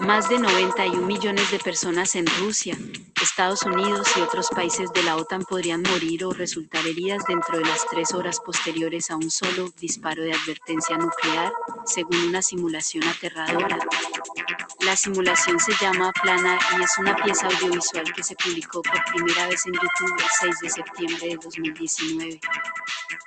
Más de 91 millones de personas en Rusia, Estados Unidos y otros países de la OTAN podrían morir o resultar heridas dentro de las tres horas posteriores a un solo disparo de advertencia nuclear, según una simulación aterradora. La simulación se llama Plana y es una pieza audiovisual que se publicó por primera vez en YouTube el 6 de septiembre de 2019.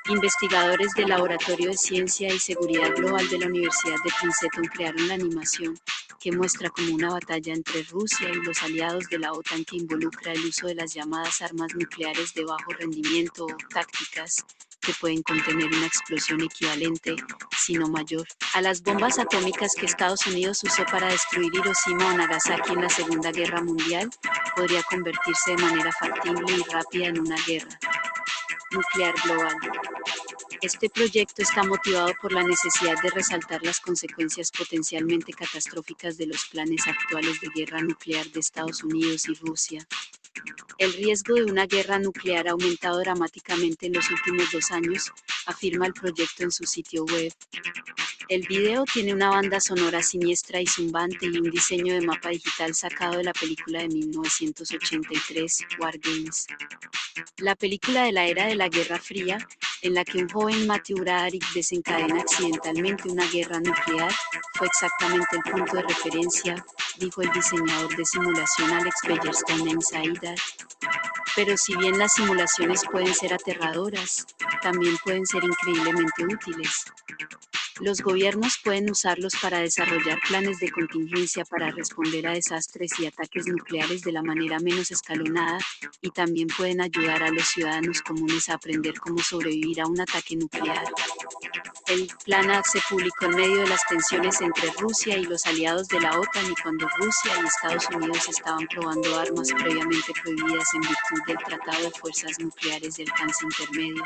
Investigadores del Laboratorio de Ciencia y Seguridad Global de la Universidad de Princeton crearon la animación, que muestra como una batalla entre Rusia y los aliados de la OTAN que involucra el uso de las llamadas armas nucleares de bajo rendimiento o tácticas, que pueden contener una explosión equivalente, si no mayor, a las bombas atómicas que Estados Unidos usó para destruir Hiroshima o Nagasaki en la Segunda Guerra Mundial, podría convertirse de manera factible y rápida en una guerra nuclear global. Este proyecto está motivado por la necesidad de resaltar las consecuencias potencialmente catastróficas de los planes actuales de guerra nuclear de Estados Unidos y Rusia. El riesgo de una guerra nuclear ha aumentado dramáticamente en los últimos dos años, afirma el proyecto en su sitio web. El video tiene una banda sonora siniestra y zumbante y un diseño de mapa digital sacado de la película de 1983, War Games. La película de la era de la Guerra Fría, en la que un joven Matthew Broderick desencadena accidentalmente una guerra nuclear, fue exactamente el punto de referencia, dijo el diseñador de simulación Alex Bellerstein en Inside Pero si bien las simulaciones pueden ser aterradoras, también pueden ser increíblemente útiles. Los gobiernos pueden usarlos para desarrollar planes de contingencia para responder a desastres y ataques nucleares de la manera menos escalonada y también pueden ayudar a los ciudadanos comunes a aprender cómo sobrevivir a un ataque nuclear. El plan se publicó en medio de las tensiones entre Rusia y los aliados de la OTAN y cuando Rusia y Estados Unidos estaban probando armas previamente prohibidas en virtud del Tratado de Fuerzas Nucleares de Alcance Intermedio.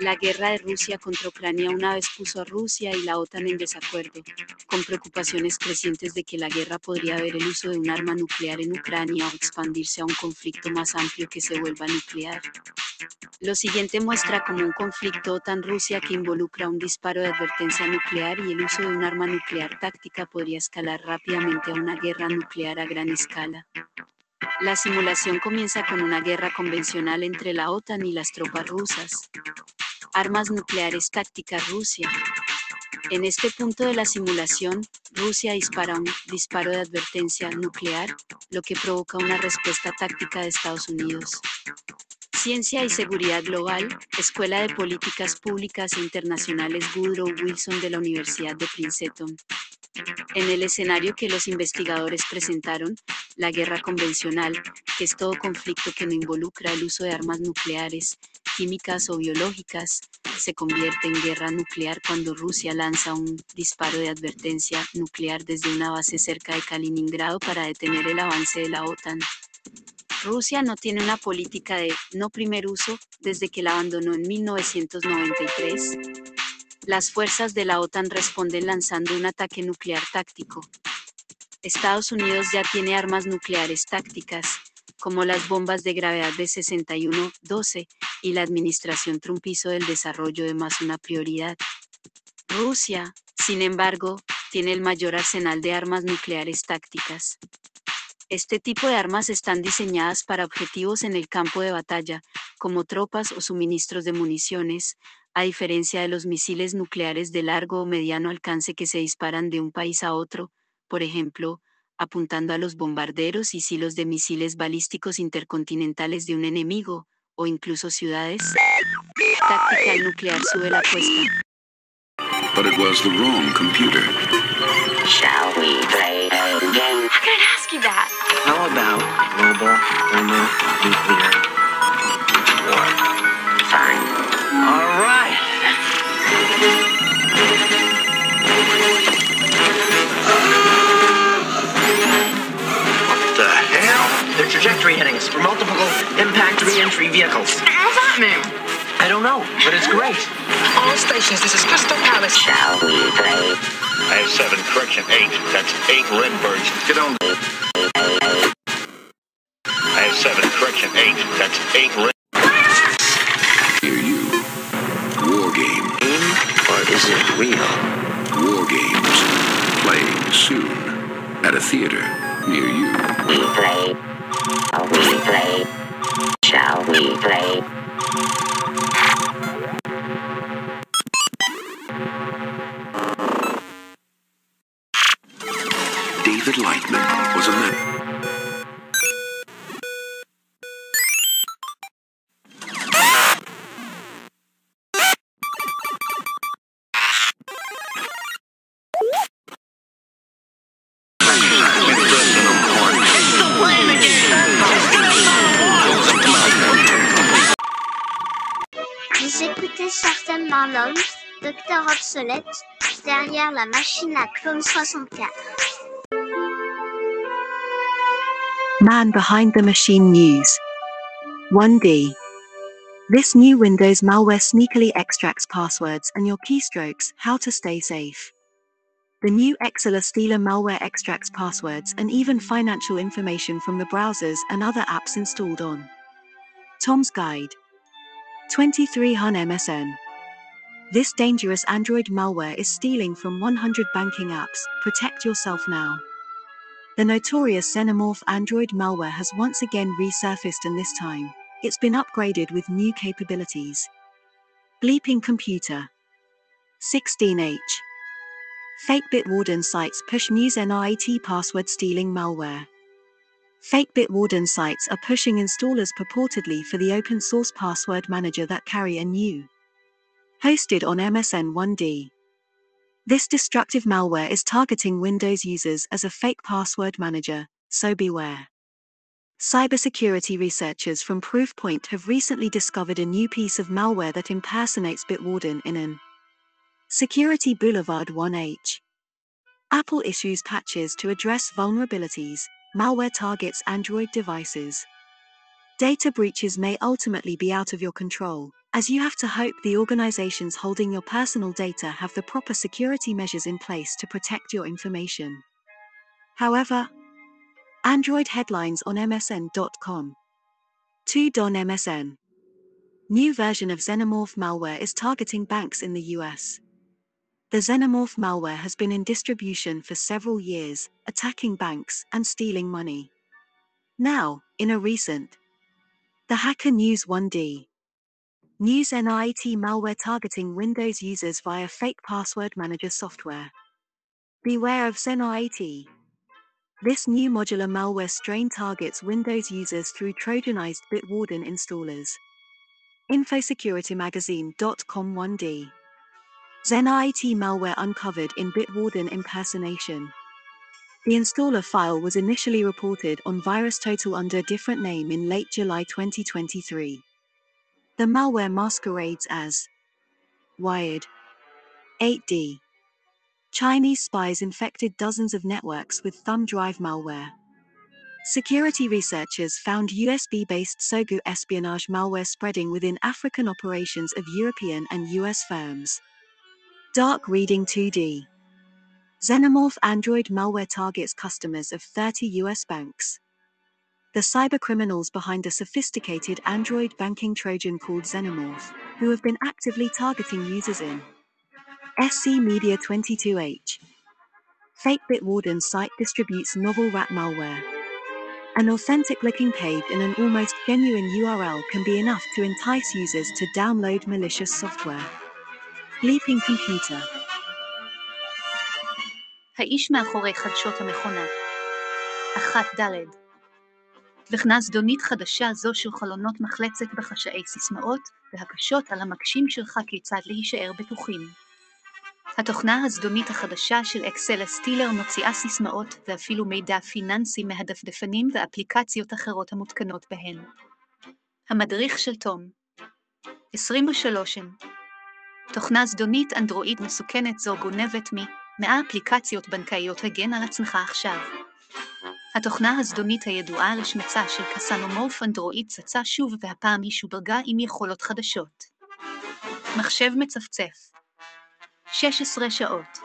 La guerra de Rusia contra Ucrania una vez puso a Rusia y la OTAN en desacuerdo, con preocupaciones crecientes de que la guerra podría haber el uso de un arma nuclear en Ucrania o expandirse a un conflicto más amplio que se vuelva nuclear. Lo siguiente muestra como un conflicto OTAN-Rusia que involucra un disparo de advertencia nuclear y el uso de un arma nuclear táctica podría escalar rápidamente a una guerra nuclear a gran escala. La simulación comienza con una guerra convencional entre la OTAN y las tropas rusas. Armas nucleares tácticas Rusia. En este punto de la simulación, Rusia dispara un disparo de advertencia nuclear, lo que provoca una respuesta táctica de Estados Unidos. Ciencia y Seguridad Global, Escuela de Políticas Públicas e Internacionales Woodrow Wilson de la Universidad de Princeton. En el escenario que los investigadores presentaron, la guerra convencional, que es todo conflicto que no involucra el uso de armas nucleares, químicas o biológicas, se convierte en guerra nuclear cuando Rusia lanza un disparo de advertencia nuclear desde una base cerca de Kaliningrado para detener el avance de la OTAN. Rusia no tiene una política de no primer uso desde que la abandonó en 1993 las fuerzas de la OTAN responden lanzando un ataque nuclear táctico. Estados Unidos ya tiene armas nucleares tácticas, como las bombas de gravedad de 61-12, y la administración Trump hizo del desarrollo de más una prioridad. Rusia, sin embargo, tiene el mayor arsenal de armas nucleares tácticas. Este tipo de armas están diseñadas para objetivos en el campo de batalla, como tropas o suministros de municiones, a diferencia de los misiles nucleares de largo o mediano alcance que se disparan de un país a otro, por ejemplo, apuntando a los bombarderos y silos de misiles balísticos intercontinentales de un enemigo, o incluso ciudades, táctica nuclear sube la apuesta. But it was the wrong computer. Shall we play a game? How can I ask you that? How about global thermonuclear war? Fine. All right. What the hell? They're trajectory headings for multiple impact re-entry vehicles. What does that mean? I don't know, but it's great. All stations, this is Crystal Palace. Shall we play? I have seven, correction, eight. That's eight Lindberghs. Get on. I have seven, correction, eight. That's eight Lindberghs. Hear you. War game. Game, or is it real? War games. Playing soon. At a theater near you. We play. Oh, we play. Shall we play? David Lightman was a man. Obsolète, derrière la machine à clone 64. Man behind the machine news. 1D. This new Windows malware sneakily extracts passwords and your keystrokes, how to stay safe. The new Exila Stealer malware extracts passwords and even financial information from the browsers and other apps installed on Tom's Guide. 23 Hun MSN. This dangerous Android malware is stealing from 100 banking apps. Protect yourself now. The notorious Xenomorph Android malware has once again resurfaced and this time, it's been upgraded with new capabilities. Bleeping Computer 16H Fake Bitwarden sites push news NIT password stealing malware. Fake Bitwarden sites are pushing installers purportedly for the open source password manager that carry a new. Hosted on MSN 1D. This destructive malware is targeting Windows users as a fake password manager, so beware. Cybersecurity researchers from Proofpoint have recently discovered a new piece of malware that impersonates Bitwarden in an Security Boulevard 1H. Apple issues patches to address vulnerabilities, malware targets Android devices. Data breaches may ultimately be out of your control, as you have to hope the organizations holding your personal data have the proper security measures in place to protect your information. However, Android headlines on MSN.com. 2.MSN. New version of Xenomorph malware is targeting banks in the US. The Xenomorph malware has been in distribution for several years, attacking banks and stealing money. Now, in a recent The Hacker News 1D News NIT malware targeting Windows users via fake password manager software. Beware of ZenRAT. This new modular malware strain targets Windows users through Trojanized Bitwarden installers. InfoSecurityMagazine.com 1D. ZenRAT malware uncovered in Bitwarden impersonation. The installer file was initially reported on VirusTotal under a different name in late July 2023. The malware masquerades as Wired 8D. Chinese spies infected dozens of networks with thumb drive malware. Security researchers found USB based Sogu espionage malware spreading within African operations of European and US firms. Dark Reading 2D. Xenomorph Android malware targets customers of 30 US banks. The cybercriminals behind a sophisticated Android banking Trojan called Xenomorph, who have been actively targeting users in SC Media 22H. Fake Bitwarden site distributes novel rat malware. An authentic looking page and an almost genuine URL can be enough to entice users to download malicious software. Bleeping Computer האיש מאחורי חדשות המכונה. אחת ד' תכנה זדונית חדשה זו של חלונות מחלצת בחשאי סיסמאות, והקשות על המקשים שלך כיצד להישאר בטוחים. התוכנה הזדונית החדשה של אקסל סטילר מוציאה סיסמאות ואפילו מידע פיננסי מהדפדפנים ואפליקציות אחרות המותקנות בהן. המדריך של תום 23. תוכנה זדונית אנדרואיד מסוכנת זו גונבת מ-100 אפליקציות בנקאיות הגן על עצמך עכשיו. התוכנה הזדונית הידועה לשמצה של קסנומורף אנדרואיד צצה שוב והפעם היא שודרגה עם יכולות חדשות. מחשב מצפצף 16 שעות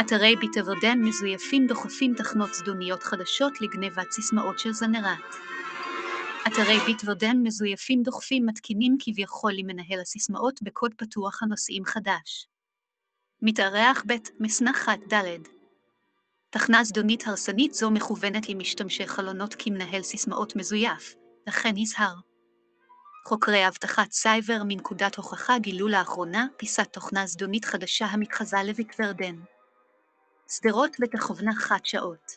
אתרי ביטוורדן מזויפים דוחפים תכנות זדוניות חדשות לגנבת סיסמאות של זנרת. אתרי ביטוורדן מזויפים דוחפים מתקינים כביכול למנהל הסיסמאות בקוד פתוח הנושאים חדש. מתארח ב' מסנחת ד' תכנה זדונית הרסנית זו מכוונת למשתמשי חלונות כמנהל סיסמאות מזויף, לכן נזהר. חוקרי אבטחת סייבר מנקודת הוכחה גילו לאחרונה פיסת תוכנה זדונית חדשה המתחזה לוויקוורדן. שדרות ותכוונה חת שעות.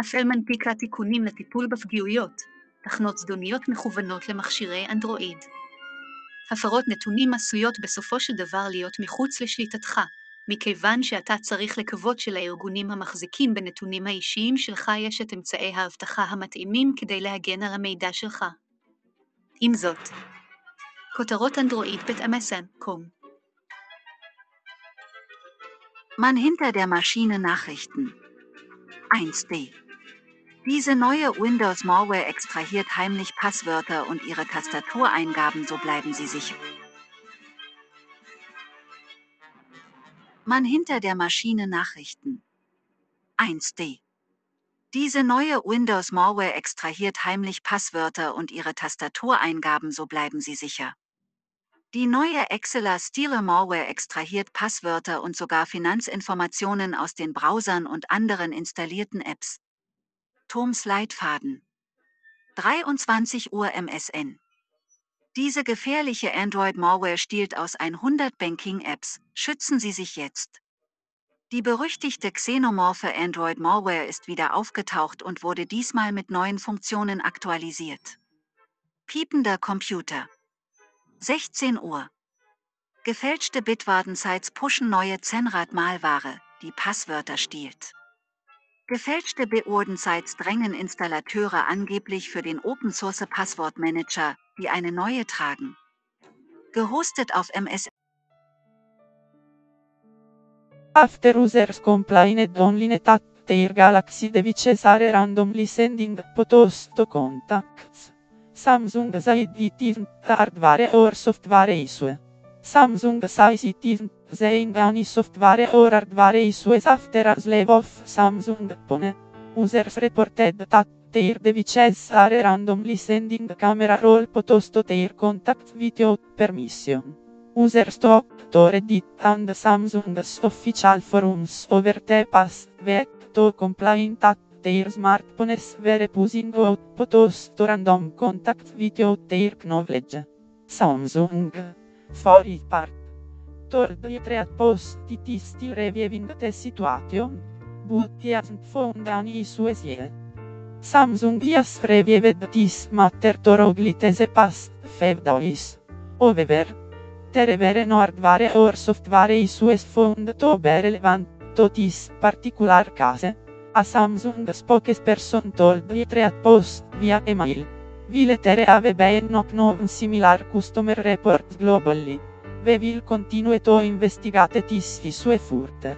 אפל מנפיקה תיקונים לטיפול בפגיעויות, תכנות זדוניות מכוונות למכשירי אנדרואיד. הפרות נתונים עשויות בסופו של דבר להיות מחוץ לשליטתך, מכיוון שאתה צריך לקוות שלארגונים המחזיקים בנתונים האישיים שלך יש את אמצעי האבטחה המתאימים כדי להגן על המידע שלך. עם זאת, כותרות אנדרואיד בית MSN, קום. Man hinter der Maschine. 1D. Diese neue Windows-Malware extrahiert heimlich Passwörter und Ihre Tastatureingaben, so bleiben Sie sicher. Man hinter der Maschine Nachrichten. 1D. Diese neue Windows-Malware extrahiert heimlich Passwörter und Ihre Tastatureingaben, so bleiben Sie sicher. Die neue Exceler Stealer Malware extrahiert Passwörter und sogar Finanzinformationen aus den Browsern und anderen installierten Apps. Toms Leitfaden. 23 Uhr MSN. Diese gefährliche Android-Malware stiehlt aus 100 Banking-Apps. Schützen Sie sich jetzt. Die berüchtigte xenomorphe Android-Malware ist wieder aufgetaucht und wurde diesmal mit neuen Funktionen aktualisiert. Piepender Computer. 16 Uhr. Gefälschte Bitwarden-Sites pushen neue Zenrad-Malware, die Passwörter stiehlt. Gefälschte Beorden-Sites drängen Installateure angeblich für den Open-Source Passwortmanager, die eine neue tragen. Gehostet auf MS. After users complained online that their Galaxy devices are randomly sending photos to contacts. Samsung said it isn't hardware or software issue. Samsung saying any software or hardware issues after a slave of Samsung phone. Users reported that their devices are randomly sending camera roll photos to their contacts without permission. Users to Reddit and Samsung's official forums over the past week to complain that their smartphones were pushing out photos to random contacts without their knowledge. Samsung, fori part. Tor dietreat postitisti revievinte situation, bultiasnt fondani suesie. Samsungias revievetis mater toroglitese past fevdois. Ovever, no nordvare or softvare isues fond tobe relevantotis particular case, a Samsung spokes person told dietreat post via email. We later have been known similar customer reports globally. We will continue to investigate this issue further.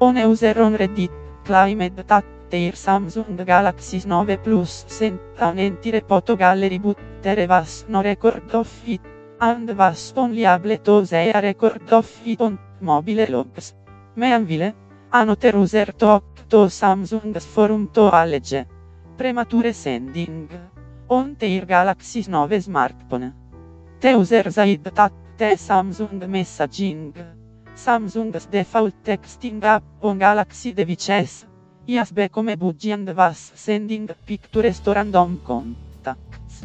On user on Reddit claimed that their Samsung Galaxy 9 Plus sent an entire photo gallery but there was no record of it, and was only able to see a record of it on mobile logs. Meanwhile, another user talked to Samsung's forum to allege premature sending on their Galaxy 9 smartphone. The user said that the Samsung messaging, Samsung's default texting app on Galaxy devices, has become buggy and was sending pictures to random contacts.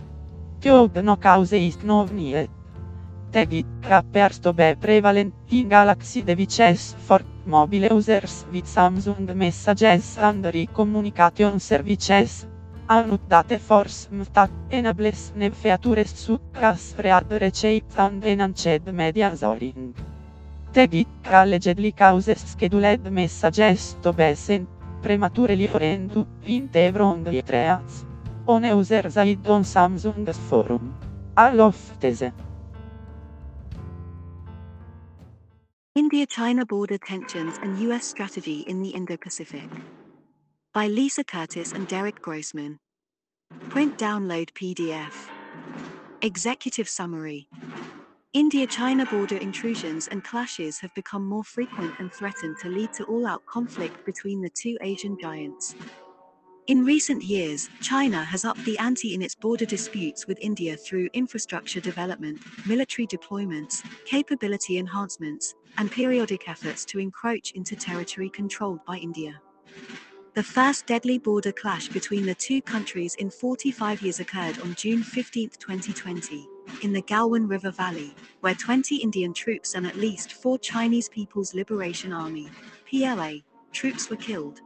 Code no cause is known yet. The git appears to be prevalent in Galaxy devices for mobile users with Samsung messages and re-communication services. Annottate force that enables ne features such as read receipts and enhanced media zoning. The git allegedly causes scheduled messages to be sent prematurely rendu in the wrong areas. On user side on Samsung's forum. All of these. India-China border tensions and U.S. strategy in the Indo-Pacific. By Lisa Curtis and Derek Grossman. Print download PDF. Executive Summary. India-China border intrusions and clashes have become more frequent and threaten to lead to all-out conflict between the two Asian giants. In recent years, China has upped the ante in its border disputes with India through infrastructure development, military deployments, capability enhancements, and periodic efforts to encroach into territory controlled by India. The first deadly border clash between the two countries in 45 years occurred on June 15, 2020, in the Galwan River Valley, where 20 Indian troops and at least four Chinese People's Liberation Army PLA, troops were killed.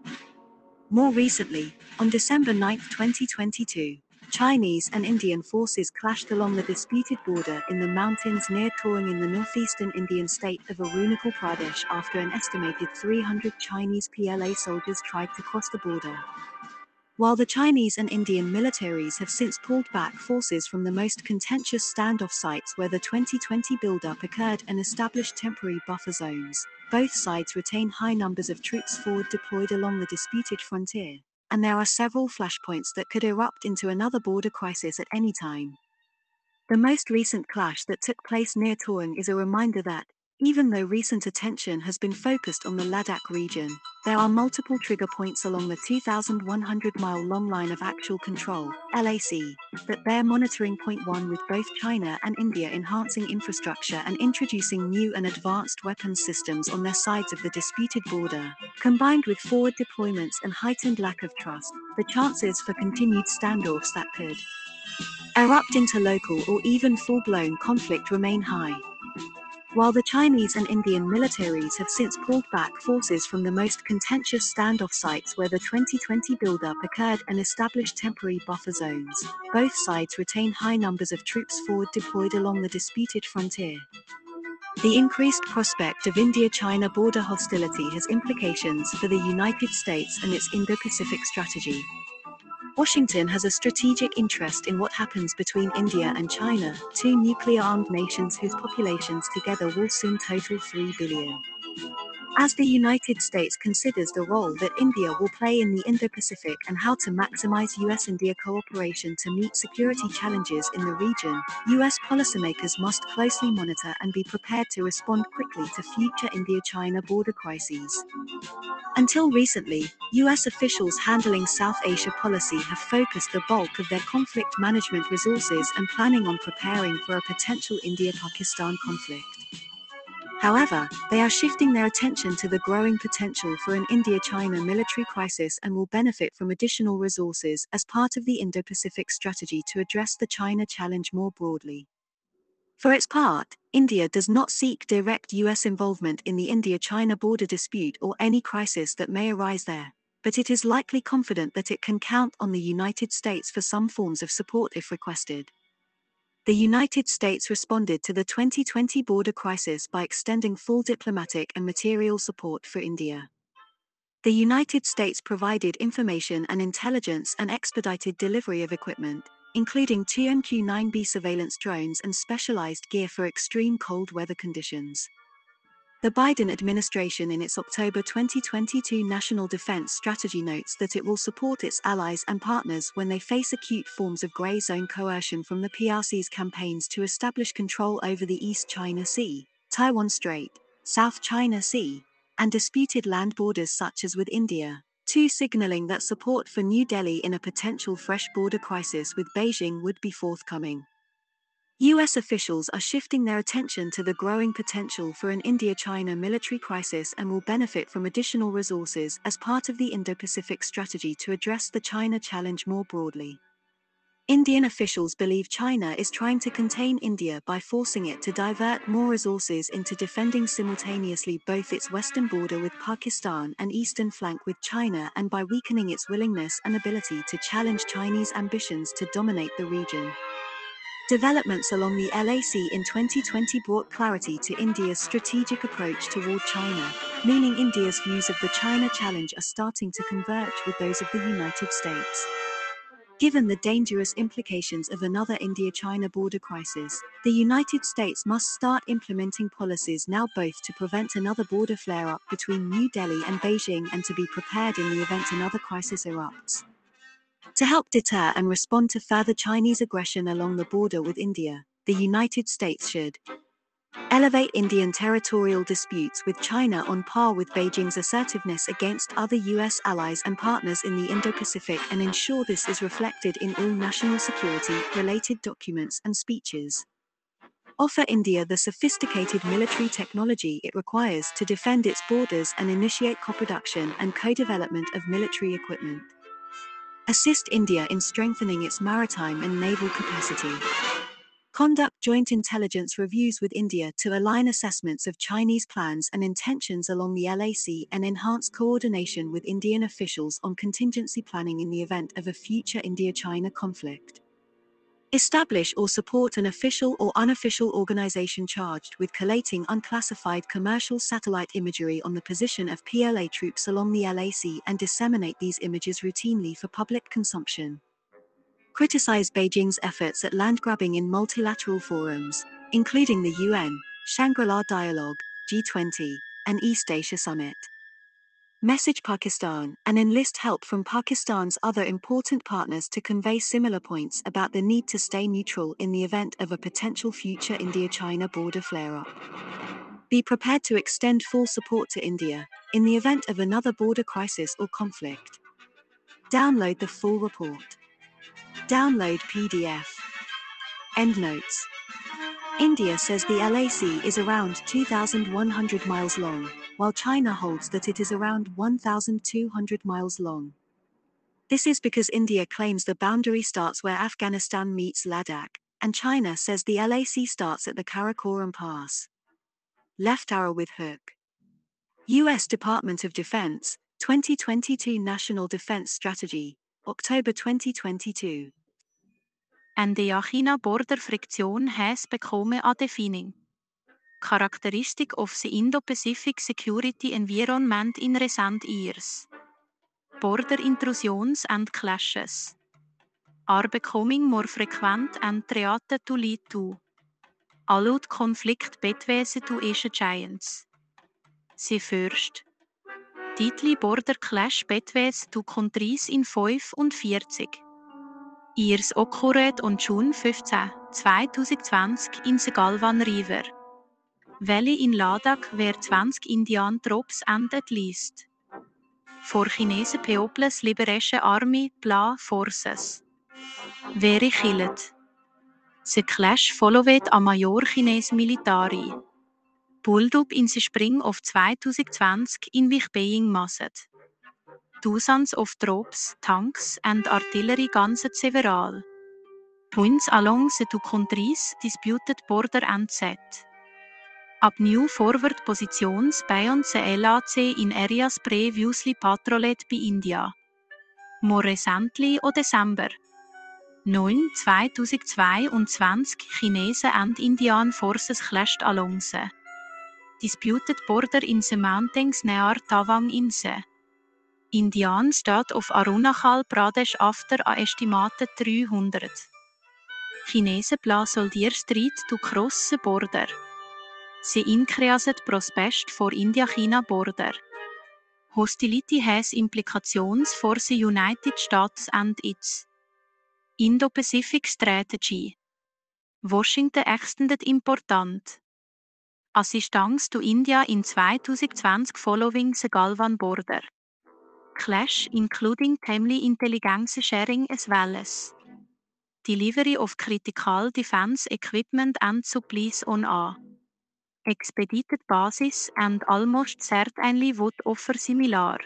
More recently, on December 9, 2022, Chinese and Indian forces clashed along the disputed border in the mountains near Tawang in the northeastern Indian state of Arunachal Pradesh after an estimated 300 Chinese PLA soldiers tried to cross the border. While the Chinese and Indian militaries have since pulled back forces from the most contentious standoff sites where the 2020 buildup occurred and established temporary buffer zones, both sides retain high numbers of troops forward deployed along the disputed frontier, and there are several flashpoints that could erupt into another border crisis at any time. The most recent clash that took place near Tawang is a reminder that, even though recent attention has been focused on the Ladakh region, there are multiple trigger points along the 2,100 mile long line of actual control LAC, that bear monitoring point one with both China and India enhancing infrastructure and introducing new and advanced weapons systems on their sides of the disputed border. Combined with forward deployments and heightened lack of trust, the chances for continued standoffs that could erupt into local or even full blown conflict remain high. While the Chinese and Indian militaries have since pulled back forces from the most contentious standoff sites where the 2020 buildup occurred and established temporary buffer zones, both sides retain high numbers of troops forward deployed along the disputed frontier. The increased prospect of India China border hostility has implications for the United States and its Indo Pacific strategy. Washington has a strategic interest in what happens between India and China, two nuclear armed nations whose populations together will soon total 3 billion. As the United States considers the role that India will play in the Indo Pacific and how to maximize US India cooperation to meet security challenges in the region, US policymakers must closely monitor and be prepared to respond quickly to future India China border crises. Until recently, US officials handling South Asia policy have focused the bulk of their conflict management resources and planning on preparing for a potential India Pakistan conflict. However, they are shifting their attention to the growing potential for an India China military crisis and will benefit from additional resources as part of the Indo Pacific strategy to address the China challenge more broadly. For its part, India does not seek direct US involvement in the India China border dispute or any crisis that may arise there, but it is likely confident that it can count on the United States for some forms of support if requested. The United States responded to the 2020 border crisis by extending full diplomatic and material support for India. The United States provided information and intelligence and expedited delivery of equipment, including two MQ 9B surveillance drones and specialized gear for extreme cold weather conditions. The Biden administration in its October 2022 National Defense Strategy notes that it will support its allies and partners when they face acute forms of gray zone coercion from the PRC's campaigns to establish control over the East China Sea, Taiwan Strait, South China Sea, and disputed land borders such as with India. Two signaling that support for New Delhi in a potential fresh border crisis with Beijing would be forthcoming. US officials are shifting their attention to the growing potential for an India China military crisis and will benefit from additional resources as part of the Indo Pacific strategy to address the China challenge more broadly. Indian officials believe China is trying to contain India by forcing it to divert more resources into defending simultaneously both its western border with Pakistan and eastern flank with China and by weakening its willingness and ability to challenge Chinese ambitions to dominate the region. Developments along the LAC in 2020 brought clarity to India's strategic approach toward China, meaning India's views of the China challenge are starting to converge with those of the United States. Given the dangerous implications of another India China border crisis, the United States must start implementing policies now both to prevent another border flare up between New Delhi and Beijing and to be prepared in the event another crisis erupts. To help deter and respond to further Chinese aggression along the border with India, the United States should elevate Indian territorial disputes with China on par with Beijing's assertiveness against other US allies and partners in the Indo Pacific and ensure this is reflected in all national security related documents and speeches. Offer India the sophisticated military technology it requires to defend its borders and initiate co production and co development of military equipment. Assist India in strengthening its maritime and naval capacity. Conduct joint intelligence reviews with India to align assessments of Chinese plans and intentions along the LAC and enhance coordination with Indian officials on contingency planning in the event of a future India China conflict. Establish or support an official or unofficial organization charged with collating unclassified commercial satellite imagery on the position of PLA troops along the LAC and disseminate these images routinely for public consumption Criticize Beijing's efforts at land grabbing in multilateral forums, including the UN, Shangri La Dialogue, G20, and East Asia Summit. Message Pakistan and enlist help from Pakistan's other important partners to convey similar points about the need to stay neutral in the event of a potential future India China border flare up. Be prepared to extend full support to India in the event of another border crisis or conflict. Download the full report. Download PDF. Endnotes. India says the LAC is around 2,100 miles long, while China holds that it is around 1,200 miles long. This is because India claims the boundary starts where Afghanistan meets Ladakh, and China says the LAC starts at the Karakoram Pass. Left arrow with hook. U.S. Department of Defense, 2022 National Defense Strategy, October 2022. And the China border friction has become a defining characteristic of the Indo-Pacific security environment in recent years. Border intrusions and clashes are becoming more frequent and threaten to lead to allowed conflict between the two Asian giants. The first deadly border clash between two countries in 5 und 40. Ihrs occurred on June 15, 2020 in the Galwan River. Valley in Ladakh where 20 Indian troops and at least. For Chinese People's Liberation Army PLA forces. Very killed. The clash followed a major Chinese military. Build-up in the spring of 2020 in which being massed. Thousands of troops, tanks and artillery guns several points along the two countries' disputed border and set up new forward positions beyond the LAC in areas previously patrolled by India. More recently o December 9 2022 Chinese and Indian forces clashed along disputed border in the mountains near Tawang Inse. Indian state of Arunachal Pradesh after a estimated 300. Chinese plan soldier street to cross the border. They increased prospect for India-China border. Hostility has implications for the United States and its Indo-Pacific strategy. Washington extended important assistance to India in 2020 following the Galwan border clash including timely intelligence sharing as well as delivery of critical defense equipment and supplies on a expedited basis and almost certainly would offer similar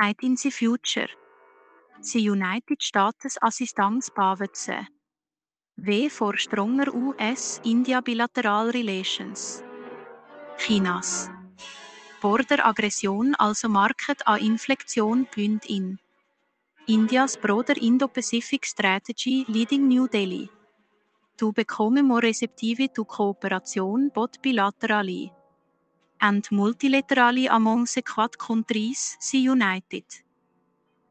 aid in the future. The United States assistance bavetse. W for stronger US-India bilateral relations. Chinas Border Aggression also market a inflection point in India's broader Indo-Pacific strategy leading New Delhi to become more receptive to cooperation both bilaterally and multilaterally among the Quad countries, the United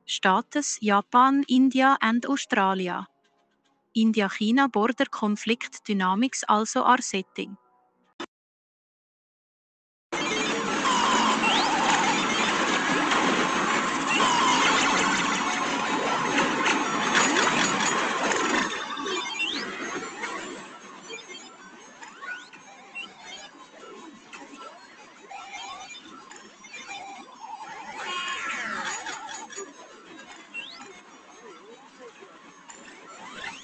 States, Japan, India and Australia. India-China border conflict dynamics also are setting.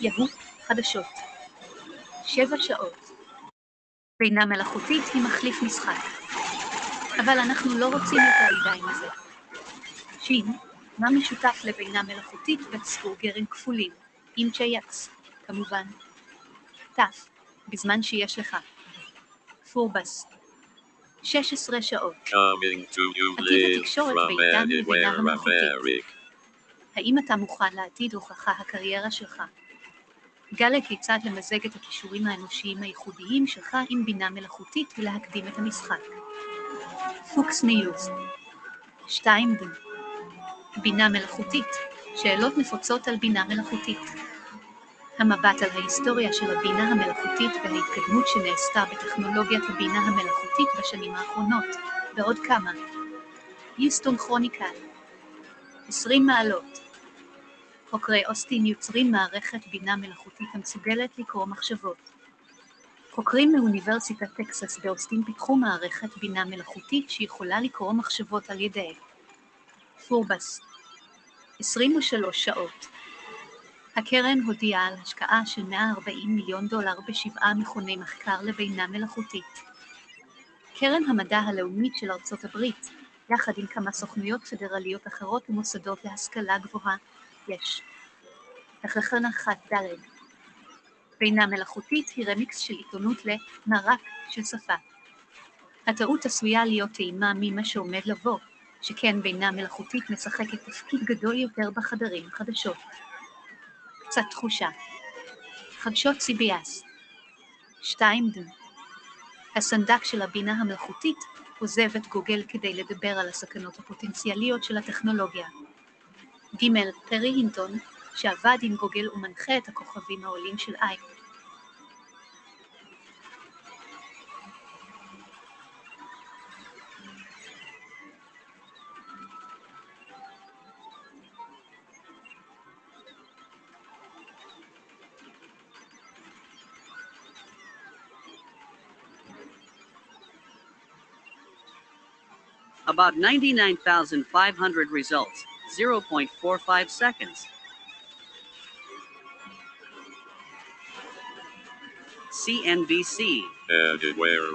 יהוא חדשות. שבע שעות. בינה מלאכותית היא מחליף משחק. אבל אנחנו לא רוצים יותר מדי מזה. שין, מה משותף לבינה מלאכותית וצפורגרים כפולים, עם JX, כמובן. ת', בזמן שיש לך. פורבס. 16 שעות. עתיד התקשורת בעידן anywhere המלאכותית. האם אתה מוכן לעתיד הוכחה הקריירה שלך? גלה כיצד למזג את הכישורים האנושיים הייחודיים שלך עם בינה מלאכותית ולהקדים את המשחק. פוקס ניוז 2. בינה מלאכותית שאלות נפוצות על בינה מלאכותית. המבט על ההיסטוריה של הבינה המלאכותית וההתקדמות שנעשתה בטכנולוגיית הבינה המלאכותית בשנים האחרונות, ועוד כמה. יוסטון כרוניקל 20 מעלות חוקרי אוסטין יוצרים מערכת בינה מלאכותית המסוגלת לקרוא מחשבות. חוקרים מאוניברסיטת טקסס באוסטין פיתחו מערכת בינה מלאכותית שיכולה לקרוא מחשבות על ידי פורבס 23 שעות הקרן הודיעה על השקעה של 140 מיליון דולר בשבעה מכוני מחקר לבינה מלאכותית. קרן המדע הלאומית של ארצות הברית, יחד עם כמה סוכנויות פדרליות אחרות ומוסדות להשכלה גבוהה, יש. תכלכן אחת ד' בינה מלאכותית היא רמיקס של עיתונות למרק של שפה. הטעות עשויה להיות טעימה ממה שעומד לבוא, שכן בינה מלאכותית משחקת תפקיד גדול יותר בחדרים חדשות. קצת תחושה. חדשות CBS 2. ד. הסנדק של הבינה המלאכותית עוזב את גוגל כדי לדבר על הסכנות הפוטנציאליות של הטכנולוגיה. ג. פרי הינטון, שעבד עם גוגל ומנחה את הכוכבים העולים של איי. About 99,500 results, 0.45 seconds. CNBC.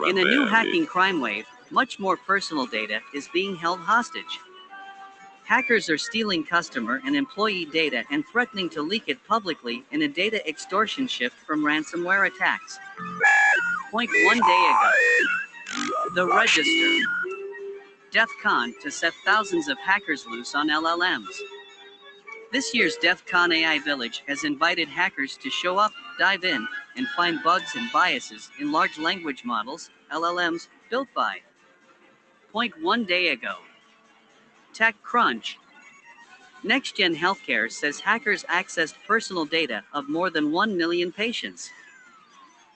In a new hacking crime wave, much more personal data is being held hostage. Hackers are stealing customer and employee data and threatening to leak it publicly in a data extortion shift from ransomware attacks. Point one day ago. The Register. DEF CON to set thousands of hackers loose on LLMs. This year's DEF CON AI Village has invited hackers to show up, dive in, and find bugs and biases in large language models, LLMs, built by. Point one day ago. TechCrunch. NextGen Healthcare says hackers accessed personal data of more than 1 million patients.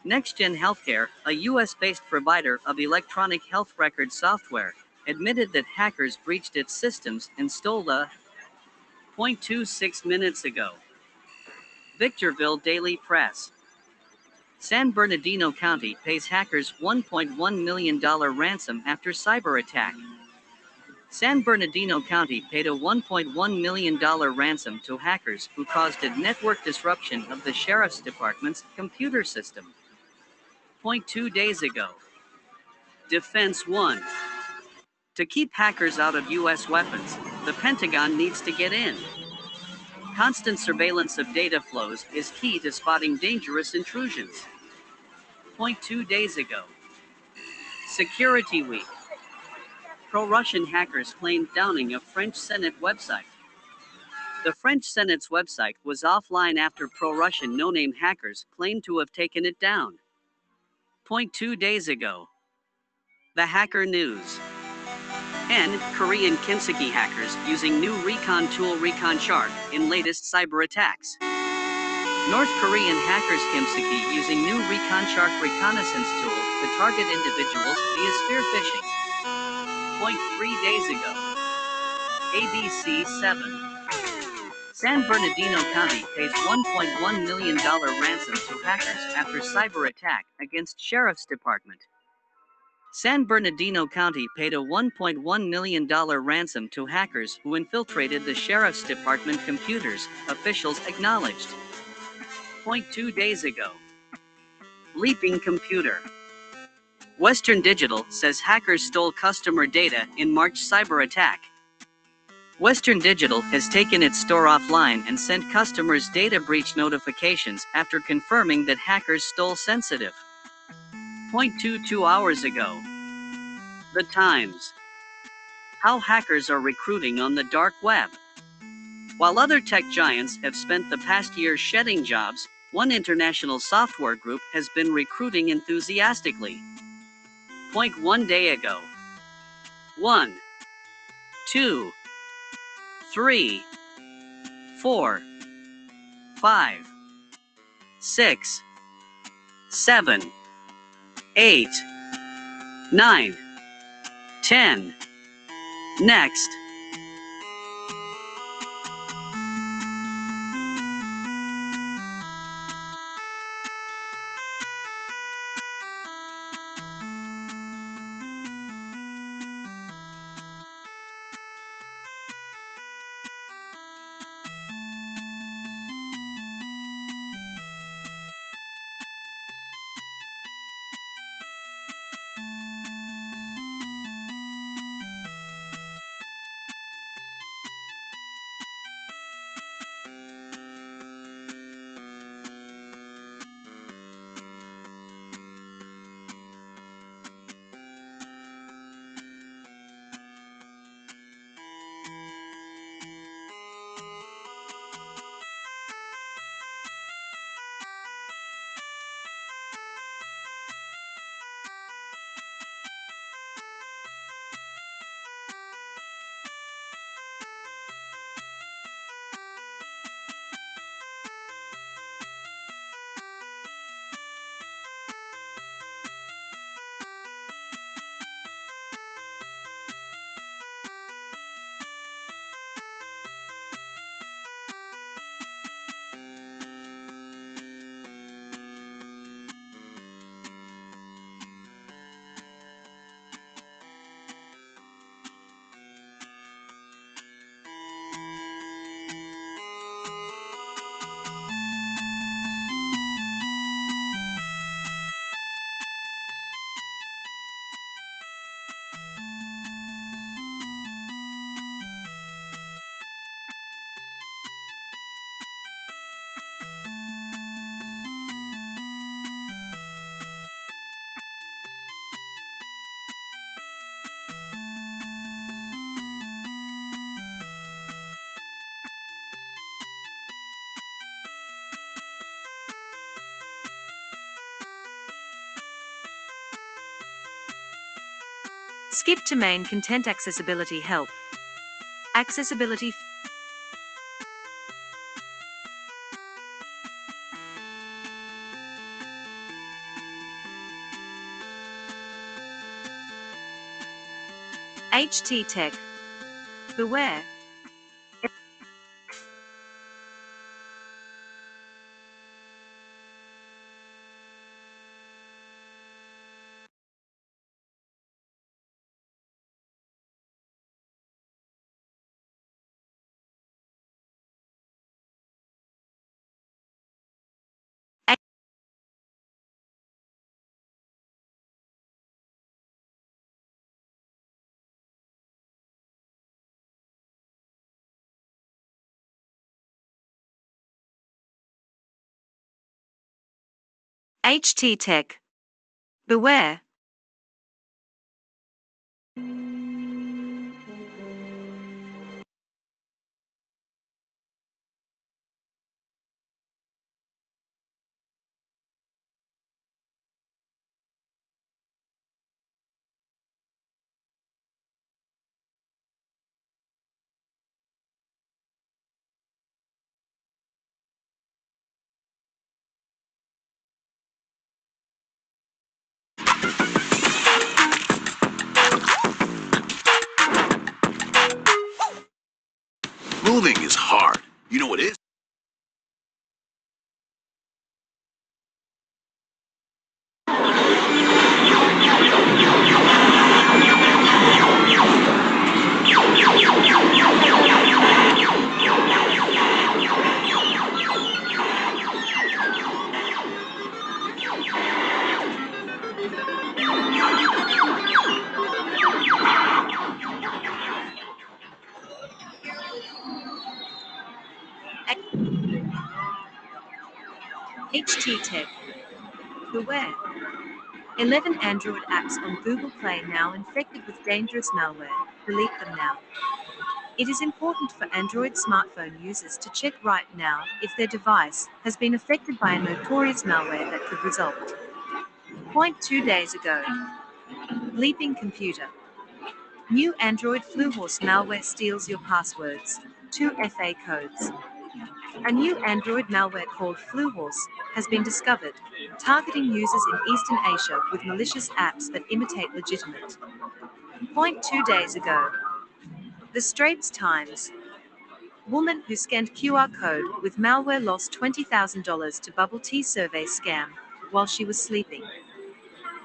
NextGen Healthcare, a US based provider of electronic health record software, admitted that hackers breached its systems and stole the 0.26 minutes ago. Victorville Daily Press. San Bernardino County pays hackers $1.1 million ransom after cyber attack. San Bernardino County paid a $1.1 million ransom to hackers who caused a network disruption of the sheriff's department's computer system. Point two days ago. Defense 1. To keep hackers out of U.S. weapons, the Pentagon needs to get in. Constant surveillance of data flows is key to spotting dangerous intrusions. Point two days ago. Security Week. Pro Russian hackers claimed downing a French Senate website. The French Senate's website was offline after pro Russian no name hackers claimed to have taken it down. Point two days ago. The Hacker News. And Korean Kimsuky hackers using new recon tool Recon Shark in latest cyber attacks. North Korean hackers Kimsuky using new Recon Shark reconnaissance tool to target individuals via spear phishing. Point three days ago. ABC 7. San Bernardino County pays $1.1 million ransom to hackers after cyber attack against Sheriff's Department. San Bernardino County paid a $1.1 million ransom to hackers who infiltrated the Sheriff's Department computers, officials acknowledged. two days ago. Bleeping computer. Western Digital says hackers stole customer data in March cyber attack. Western Digital has taken its store offline and sent customers data breach notifications after confirming that hackers stole sensitive. 0.22 hours ago. The Times. How hackers are recruiting on the dark web. While other tech giants have spent the past year shedding jobs, one international software group has been recruiting enthusiastically. Point one day ago. One, two, three, four, five, six, seven, eight, nine, ten. Next. Skip to main content accessibility help. Accessibility HT Tech. Beware. HT Tech. Beware. 11 Android apps on Google Play now infected with dangerous malware. Delete them now. It is important for Android smartphone users to check right now if their device has been affected by a notorious malware that could result. Point two days ago. Bleeping Computer. New Android Fluhorse malware steals your passwords. Two FA codes. A new Android malware called Fluhorse has been discovered, targeting users in Eastern Asia with malicious apps that imitate legitimate. Point two days ago. The Straits Times. Woman who scanned QR code with malware lost $20,000 to bubble tea survey scam while she was sleeping.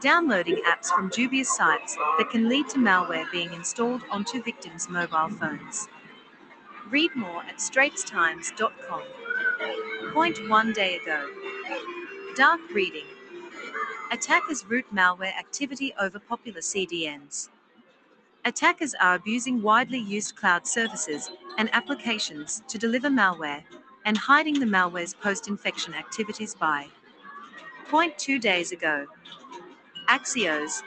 Downloading apps from dubious sites that can lead to malware being installed onto victims' mobile phones. Read more at straitstimes.com. Point one day ago. Dark reading. Attackers route malware activity over popular CDNs. Attackers are abusing widely used cloud services and applications to deliver malware and hiding the malware's post infection activities by. Point two days ago. Axios.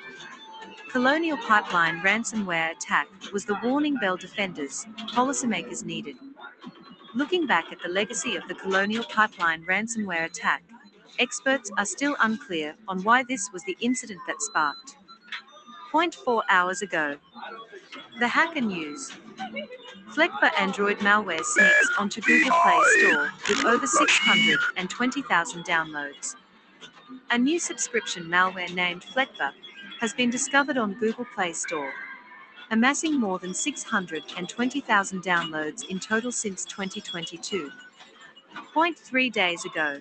Colonial Pipeline ransomware attack was the warning bell defenders, policymakers needed. Looking back at the legacy of the Colonial Pipeline ransomware attack, experts are still unclear on why this was the incident that sparked. Point four hours ago. The Hacker News. Fleckpe Android malware sneaks onto Google Play Store with over 620,000 downloads. A new subscription malware named Fleckpe has been discovered on Google Play Store, amassing more than 620,000 downloads in total since 2022. Point three days ago.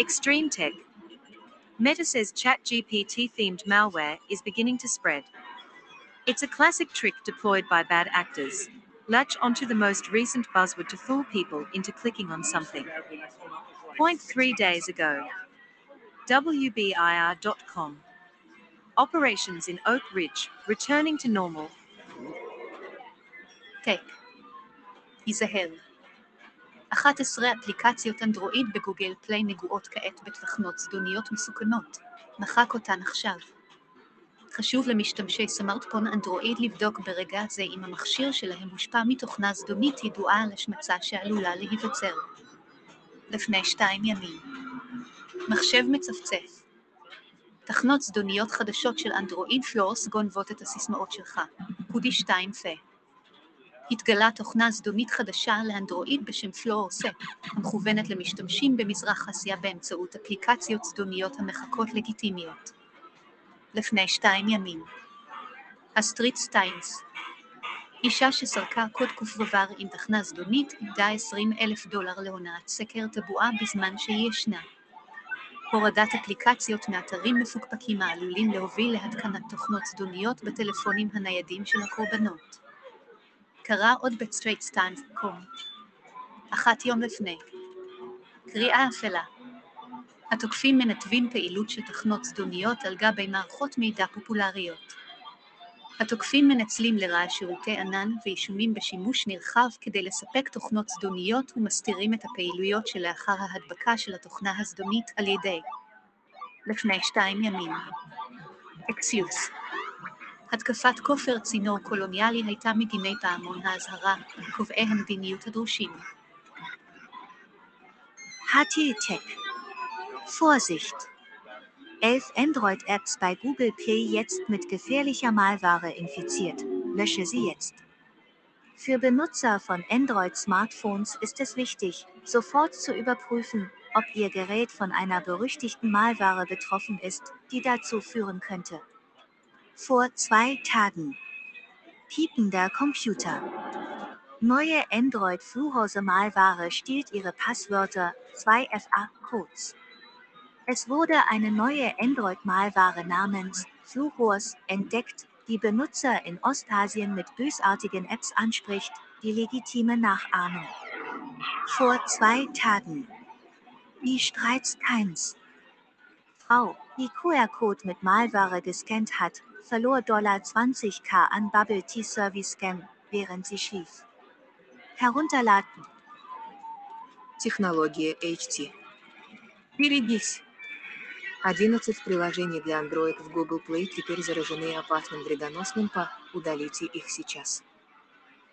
Extreme Tech. Meta says ChatGPT themed malware is beginning to spread. It's a classic trick deployed by bad actors. Latch onto the most recent buzzword to fool people into clicking on something. Point three days ago. WBIR.com. Operations in Oak Ridge returning to normal. Tech is a hell. 11 אפליקציות אנדרואיד בגוגל פליי נגועות כעת בתכנות זדוניות מסוכנות. מחק אותן עכשיו. חשוב למשתמשי סמארטפון אנדרואיד לבדוק ברגע זה אם המכשיר שלהם מושפע מתוכנה זדונית ידועה על השמצה שעלולה להיווצר. לפני שתיים ימים. מחשב מצפצף. תכנות זדוניות חדשות של אנדרואיד פלורס גונבות את הסיסמאות שלך. פודי 2 פה. התגלה תוכנה זדונית חדשה לאנדרואיד בשם פלורסה, המכוונת למשתמשים במזרח אסיה באמצעות אפליקציות זדוניות המחקות לגיטימיות. לפני שתיים ימים. הסטריטס טיימס. אישה שסרקה קוד ק"ו עם תכנה זדונית איבדה 20 אלף דולר להונאת סקר טבועה בזמן שהיא ישנה. הורדת אפליקציות מאתרים מפוקפקים העלולים להוביל להתקנת תוכנות זדוניות בטלפונים הניידים של הקורבנות. קרה עוד בסטרייטס טיימס קום. אחת יום לפני. קריאה אפלה. התוקפים מנתבים פעילות של תכנות זדוניות על גבי מערכות מידע פופולריות. התוקפים מנצלים לרעה שירותי ענן ואישומים בשימוש נרחב כדי לספק תוכנות זדוניות ומסתירים את הפעילויות שלאחר ההדבקה של התוכנה הזדונית על ידי לפני שתיים ימים. אקסיוס התקפת כופר צינור קולוניאלי הייתה מדיני פעמון האזהרה, קובעי המדיניות הדרושים. HT-Tech. Vorsicht! Elf Android-Apps bei Google Play jetzt mit gefährlicher Malware infiziert. Lösche sie jetzt. Für Benutzer von Android-Smartphones ist es wichtig, sofort zu überprüfen, ob Ihr Gerät von einer berüchtigten Malware betroffen ist, die dazu führen könnte. vor zwei Tagen. Piepender Computer. Neue Android-Fluhose-Malware stiehlt Ihre Passwörter, 2FA-Codes. Es wurde eine neue Android-Malware namens Fluchors entdeckt, die Benutzer in Ostasien mit bösartigen Apps anspricht, die legitime nachahmen. Vor zwei Tagen. Die Streits Times. Frau, die QR-Code mit Malware gescannt hat, verlor Dollar 20k an Bubble Tea Service Scam, während sie schlief. Herunterladen. Технология HT. Берегись. 11 приложений для Android в Google Play теперь заражены опасным вредоносным по «Удалите их сейчас».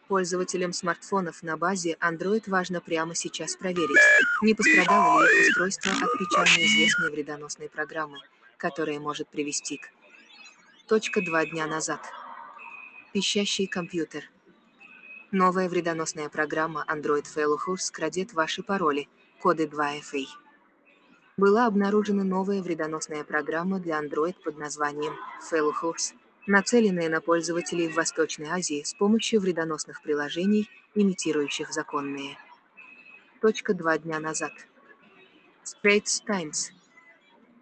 Пользователям смартфонов на базе Android важно прямо сейчас проверить, не пострадало ли их устройство от печально известной вредоносной программы, которая может привести к Точка два дня назад. Пищащий компьютер. Новая вредоносная программа Android Failhorse крадет ваши пароли, коды 2FA. Была обнаружена новая вредоносная программа для Android под названием Failhorse, нацеленная на пользователей в Восточной Азии с помощью вредоносных приложений, имитирующих законные. Точка два дня назад. Straits Times.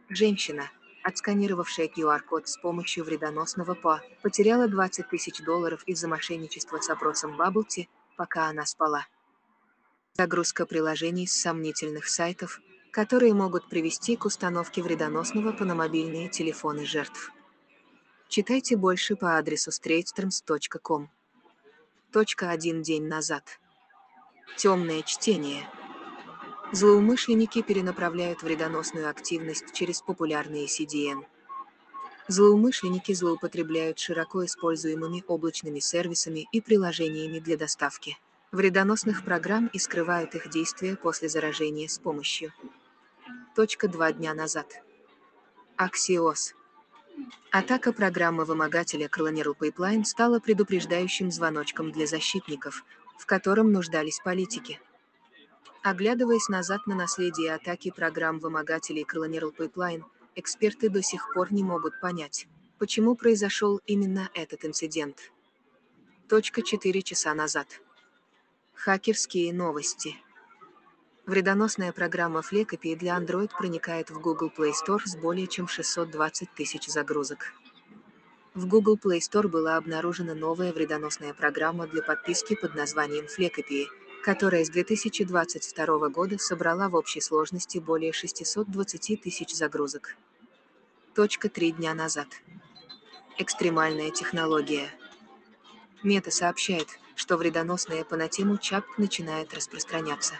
Женщина, отсканировавшая QR-код с помощью вредоносного ПА, потеряла 20 тысяч долларов из-за мошенничества с опросом Бабблти, пока она спала. Загрузка приложений с сомнительных сайтов, которые могут привести к установке вредоносного по на мобильные телефоны жертв. Читайте больше по адресу straightsterms.com. Точка один день назад. Темное чтение. Злоумышленники перенаправляют вредоносную активность через популярные CDN. Злоумышленники злоупотребляют широко используемыми облачными сервисами и приложениями для доставки вредоносных программ и скрывают их действия после заражения с помощью. Точка два дня назад. Axios. Атака программы вымогателя Colonial Pipeline стала предупреждающим звоночком для защитников, в котором нуждались политики. Оглядываясь назад на наследие атаки программ вымогателей Colonial Pipeline, эксперты до сих пор не могут понять, почему произошел именно этот инцидент. Точка 4 часа назад. Хакерские новости. Вредоносная программа Fleckapy для Android проникает в Google Play Store с более чем 620 тысяч загрузок. В Google Play Store была обнаружена новая вредоносная программа для подписки под названием Fleckapy, которая с 2022 года собрала в общей сложности более 620 тысяч загрузок. Точка три дня назад. Экстремальная технология. Мета сообщает, что вредоносная по на тему ЧАП начинает распространяться.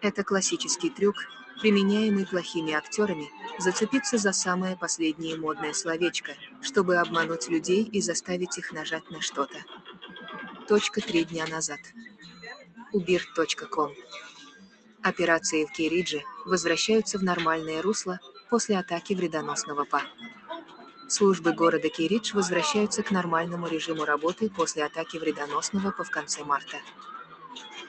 Это классический трюк, применяемый плохими актерами, зацепиться за самое последнее модное словечко, чтобы обмануть людей и заставить их нажать на что-то. Точка три дня назад. Убирт.ком. Операции в Керидже возвращаются в нормальное русло после атаки вредоносного ПА. Службы города Киридж возвращаются к нормальному режиму работы после атаки вредоносного ПА в конце марта.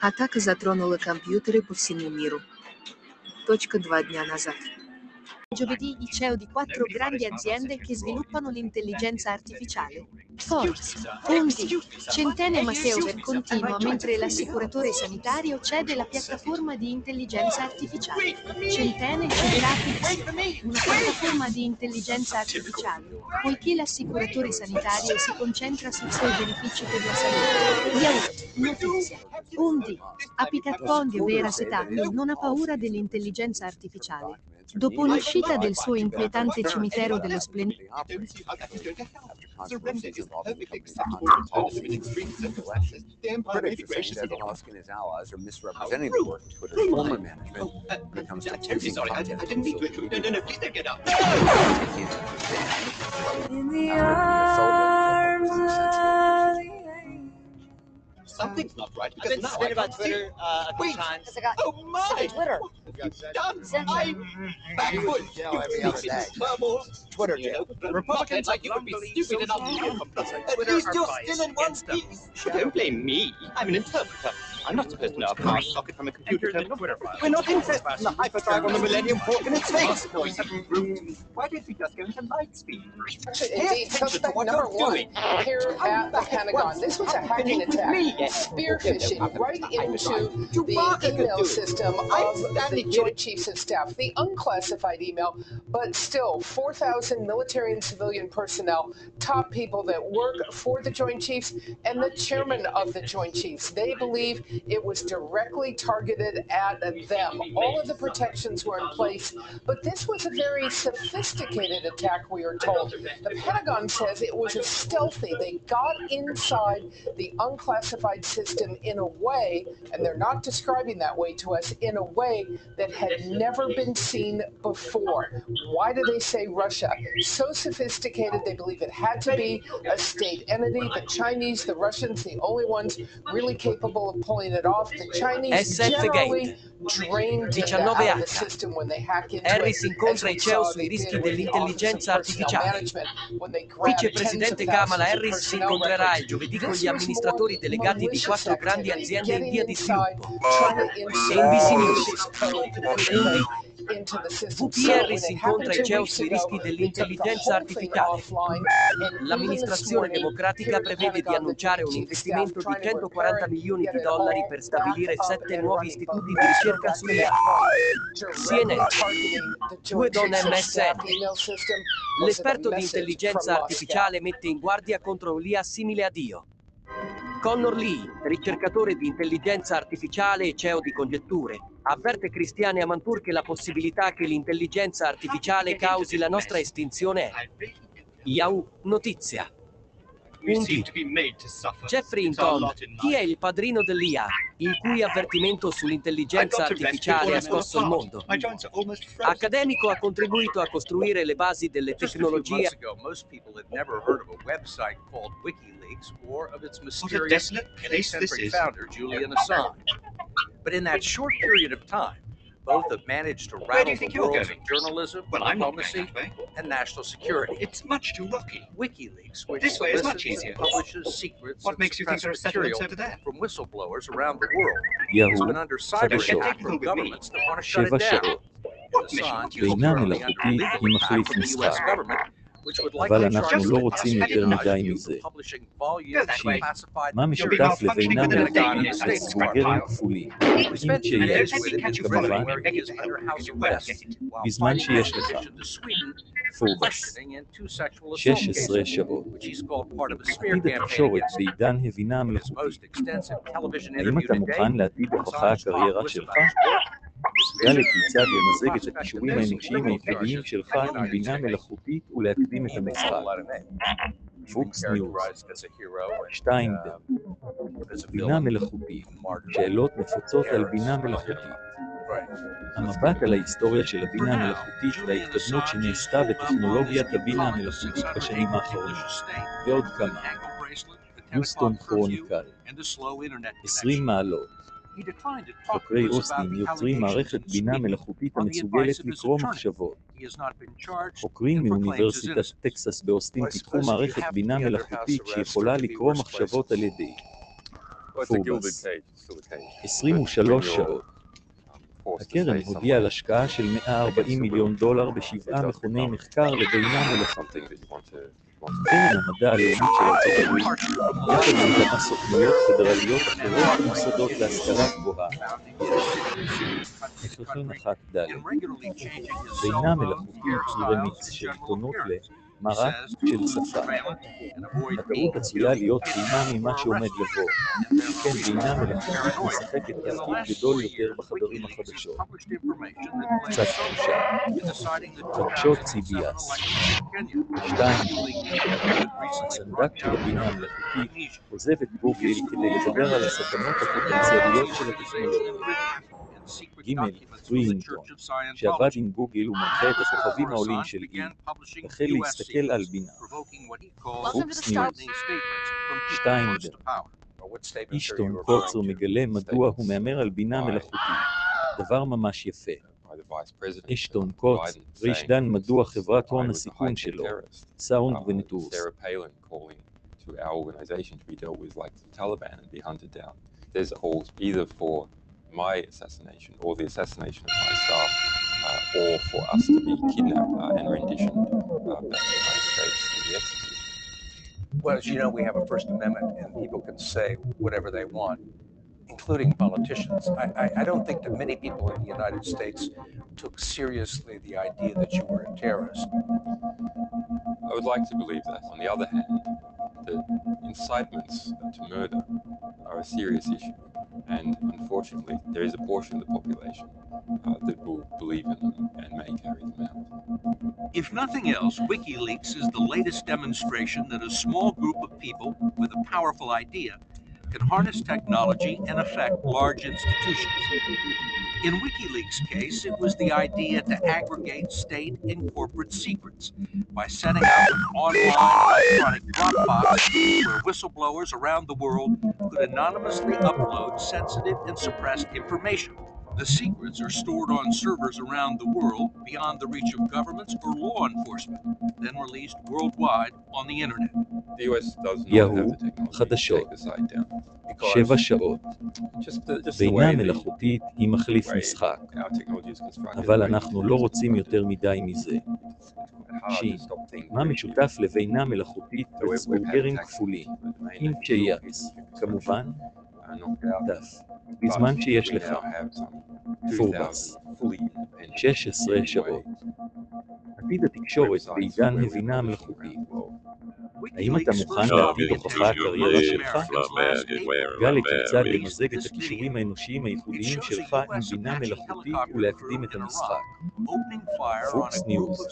Атака затронула компьютеры по всему миру. Точка два дня назад. Giovedì i CEO di quattro grandi aziende che sviluppano l'intelligenza artificiale. Ford, Undy, Centene Matteo per continuo mentre l'assicuratore sanitario cede la piattaforma di intelligenza artificiale. Centene cederà Pix, una piattaforma di intelligenza artificiale, poiché l'assicuratore sanitario si concentra sui suoi benefici per la salute. Yahoo, notizia. Undy, Apicat Vera Setup non ha paura dell'intelligenza artificiale dopo l'uscita del suo inquietante cimitero dello splendore. In the arms Something's not right. I've been because now spit I about can't see- Twitter uh, a few Wait. times. Oh my! Twitter. What have done? I'm backward. jail You every other stupid day. Twitter jail. Republicans like you would be stupid enough to do At least you're still in one piece. Don't blame me. I'm an interpreter. I'm not supposed to know a power socket from a computer terminal. We're not interested in the hyperdrive on the Millennium Falcon in space. Why don't we just go into light speed? Indeed, suspect number one here at the Pentagon. This was a hacking attack, spear phishing right into the email system of the Joint Chiefs of Staff. The unclassified email, but still 4,000 military and civilian personnel, top people that work for the Joint Chiefs, and the chairman of the Joint Chiefs. They believe it was directly targeted at them. All of the protections were in place, but this was a very sophisticated attack, we are told. The Pentagon says it was a stealthy. They got inside the unclassified system in a way, and they're not describing that way to us, in a way that had never been seen before. Why do they say Russia? So sophisticated, they believe it had to be a state entity. The Chinese, the Russians, the only ones really capable of pulling SF Gate, 19 H. Harry si incontra i CEO sui rischi dell'intelligenza artificiale. Vicepresidente Kamala Harris si incontrerà il giovedì con gli amministratori delegati di quattro grandi aziende in via di sviluppo. NBC News. Gutierrez si incontra i CEO sui rischi dell'intelligenza artificiale. L'amministrazione democratica prevede di annunciare un investimento di 140 milioni di dollari per stabilire sette nuovi istituti di ricerca sull'IA. CNN, due donne MSN. L'esperto di intelligenza artificiale mette in guardia contro l'IA simile a Dio. Connor Lee, ricercatore di intelligenza artificiale e CEO di Congetture, avverte Cristiane Amantur che la possibilità che l'intelligenza artificiale causi la nostra estinzione è. Yahoo Notizia. We seem to. Jeffrey Hinton, chi è il padrino dell'IA, il cui avvertimento sull'intelligenza artificiale ha scosso il mondo? Accademico ha contribuito a costruire le basi delle tecnologie. What a desolate place this is. founder Julian Assange. But in that short period of time, both have managed to rattle the worlds of journalism, well, diplomacy, and national security. It's much too rocky. WikiLeaks, which this way is much easier. publishes secrets what makes you think there are settlements over there? from whistleblowers around the world. Yo, has been under cyber attack from governments that want to shut it down. What Assange is currently under legal attack from the U.S. government אבל אנחנו לא רוצים יותר מדי מזה. מה משותף לבינם לבין סבוגרים כפולים? אם שיש כמובן, בזמן שיש לך פורבס, 16 שעות. עתיד התקשורת בעידן הבינה המלאכותית. האם אתה מוכן להטיל בכוחה הקריירה שלך? גלה כיצד למזג את הכישורים האנושיים הייחודיים שלך עם בינה מלאכותית ולהקדים את המשחק. פוקס ניוז 2. בינה מלאכותית שאלות נפוצות על בינה מלאכותית המבט על ההיסטוריה של הבינה המלאכותית וההתקדמות שנעשתה בטכנולוגיית הבינה המלאכותית בשנים האחרונות, ועוד כמה. יוסטון כרוניקל 20 מעלות חוקרי אוסטין יוצרים מערכת בינה מלאכותית המסוגלת לקרוא מחשבות. חוקרים מאוניברסיטת טקסס באוסטין פיתחו מערכת בינה מלאכותית שיכולה לקרוא מחשבות על ידי? פורבס 23 שעות הקרן הודיעה על השקעה של 140 מיליון דולר בשבעה מכוני מחקר לבינה מלאכותית. קרן המדע הלאומית של ארצות הברית, יחד עם כמה סוכנויות פדרליות אחרות ומוסדות להשכלה גבוהה. הכרחן אחת ד' בינה מלאכותית היא רמיץ של עיתונות למרק של שפה. הטעות עשויה להיות טעימה ממה שעומד לבוא, שכן בינה מלאכותית משחקת תפקיד גדול יותר בחדרים החדשות. קצת תחושה. חדשות CBS 2. הסנדק של הבינה המלאכותית עוזב את גוגל כדי לדבר על הסכנות הפוטנציאליות של הטכנולוגיה. ג' פרינגטון, שעבד עם גוגל ומנחה את הכוכבים העולים של גי, החל להסתכל על בינה. פוקס ניוז 2. אישטון קוצר מגלה מדוע הוא מהמר על בינה מלאכותית. דבר ממש יפה. אשטון קוץ, ריש דן מדוע חברת הון הסיכון שלו, סאונד ונטוס. Sarah Palin calling to our organization to be dealt with like the Taliban and be hunted down. There's calls either for my assassination or the assassination of my staff uh, or for us to be kidnapped uh, and renditioned uh, back to the United States to be executed. Well, as you know, we have a First Amendment and people can say whatever they want, including politicians. I, I, I don't think that many people in the United States took seriously the idea that you were a terrorist. I would like to believe that. On the other hand, the incitements to murder are a serious issue, and unfortunately, there is a portion of the population uh, that will believe in them and may carry them out. If nothing else, WikiLeaks is the latest demonstration that a small group of people with a powerful idea can harness technology and affect large institutions. In WikiLeaks' case, it was the idea to aggregate state and corporate secrets by setting up an online electronic Dropbox where whistleblowers around the world could anonymously upload sensitive and suppressed information. The secrets are stored on servers around the world beyond the reach of governments or law enforcement, then released worldwide on the internet. The US does not יהו have the technology to חדשות, take the site down. שבע שעות. בינה מלאכותית היא מחליף משחק, אבל אנחנו לא רוצים יותר מדי מזה. שין, מה משותף לבינה מלאכותית וצבורגרים כפולים, עם יחס? כמובן, דף. בזמן שיש לך, פורבס, 16 שעות. עתיד התקשורת בעידן הבינה המלאכותית. האם אתה מוכן להעתיד הוכחה הקריירה שלך? גלי כיצד למזג את הכישורים האנושיים הייחודיים שלך עם בינה מלאכותית ולהקדים את המשחק. פוקס ניוז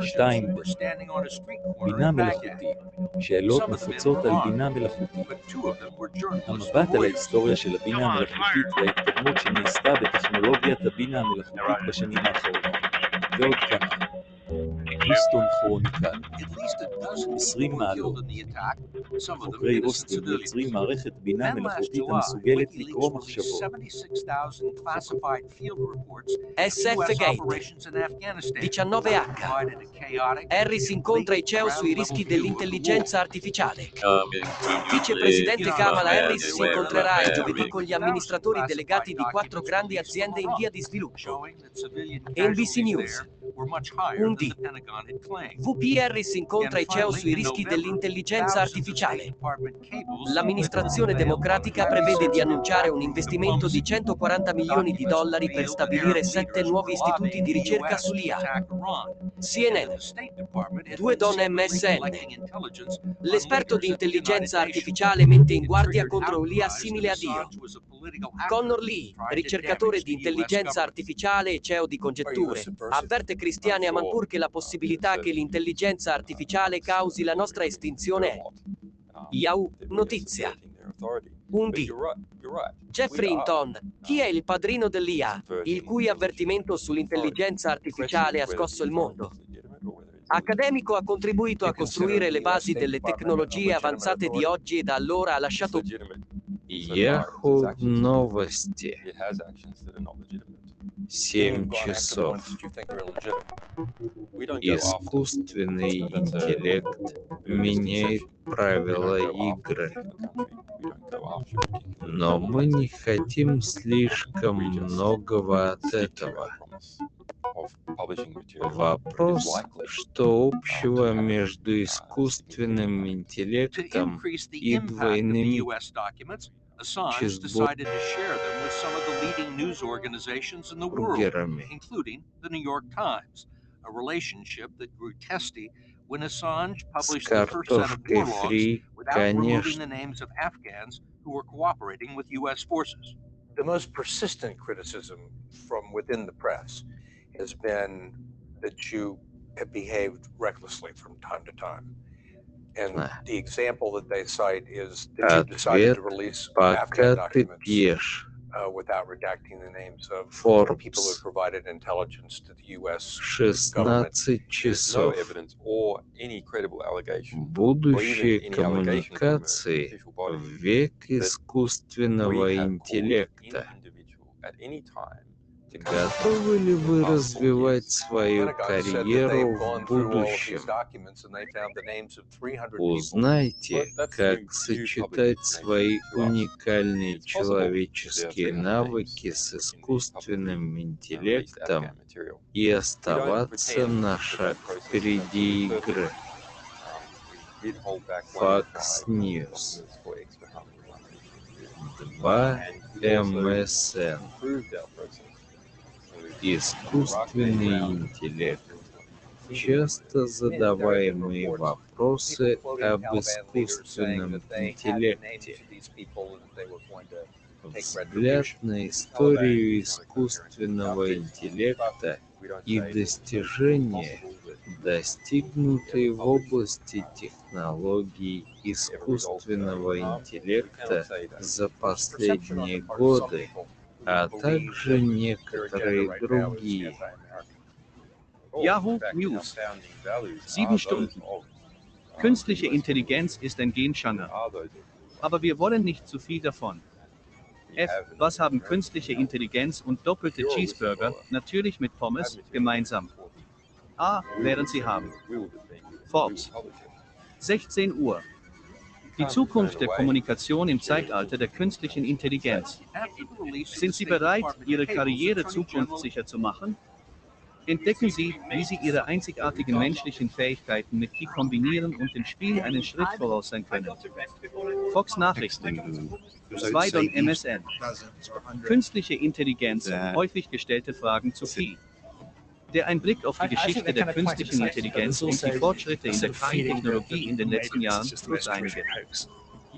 2. בינה מלאכותית שאלות נפוצות על בינה מלאכותית. המבט על ההיסטוריה של הבינה המלאכותית וההתקדמות שנעשתה בטכנולוגיית הבינה המלאכותית בשנים האחרונות. ועוד כמה בוסטון כרוניקל 20 מעלות חוקרי אוסטר יוצרים מערכת בינה מלאכותית המסוגלת לקרוא מחשבות SF Gate 19H Harris incontra i CEO sui rischi dell'intelligenza artificiale Vicepresidente Kamala Harris si incontrerà il giovedì con gli amministratori delegati di quattro grandi aziende in via di sviluppo NBC News 1D VP Harris incontra i CEO sui rischi dell'intelligenza artificiale. L'amministrazione democratica prevede di annunciare un investimento di 140 milioni di dollari per stabilire sette nuovi istituti di ricerca sull'IA. CNN. Due donne MSN. L'esperto di intelligenza artificiale mette in guardia contro l'IA simile a Dio. Connor Lee, ricercatore di intelligenza artificiale e CEO di congetture, avverte Cristiane Amanpour che la possibilità che l'intelligenza artificiale causi la nostra estinzione è. Yahoo Notizia. 1D. Jeffrey Hinton, chi è il padrino dell'IA, il cui avvertimento sull'intelligenza artificiale ha scosso il mondo? Accademico ha contribuito a costruire le basi delle tecnologie avanzate di oggi e da allora ha lasciato Yahoo новости. Семь часов. Искусственный интеллект меняет правила игры. Но мы не хотим слишком многого от этого. Вопрос, что общего между искусственным интеллектом и двойными Assange decided to share them with some of the leading news organizations in the world, бургерами. including the New York Times, a relationship that grew testy when Assange С published the first set of war картошкой logs фри, without removing конечно. the names of Afghans who were cooperating with U.S. forces. The most persistent criticism from within the press has been that you have behaved recklessly from time to time. And the example that they cite is that you decided to Ответ, release пока Afghan ты documents пьешь. uh, without redacting the names of Forbes. people who have provided intelligence to the U.S. government. 16 There's no часов. evidence or any credible allegation Будущее or even any allegation from an коммуникации official body в век we искусственного have called интеллекта. any individual at any time to Готовы ли вы развивать свою карьеру в будущем? Узнайте, как сочетать свои уникальные человеческие навыки с искусственным интеллектом и оставаться на шаг впереди игры. Fox News. 2 МСН. Искусственный интеллект. часто задаваемые вопросы об искусственном интеллекте. Взгляд на историю искусственного интеллекта и достижения, достигнутые в области технологий искусственного интеллекта за последние годы, а также некоторые другие. Yahoo News. Sieben Stunden. Künstliche Intelligenz ist ein Genschange. Aber wir wollen nicht zu viel davon. F. Was haben künstliche Intelligenz und doppelte Cheeseburger, natürlich mit Pommes, gemeinsam? A. Während sie haben. Forbes. 16 Uhr. Die Zukunft der Kommunikation im Zeitalter der künstlichen Intelligenz. Sind Sie bereit, Ihre Karriere zukunftssicher zu machen? Entdecken Sie, wie Sie Ihre einzigartigen menschlichen Fähigkeiten mit die kombinieren und dem Spiel einen Schritt voraus sein können. Fox Nachrichten. Zweidon MSN. Künstliche Intelligenz, häufig gestellte Fragen zu viel. Der ein Blick auf die Geschichte der künstlichen Intelligenz und die Fortschritte in der KI-Technologie in den letzten Jahren plus einige.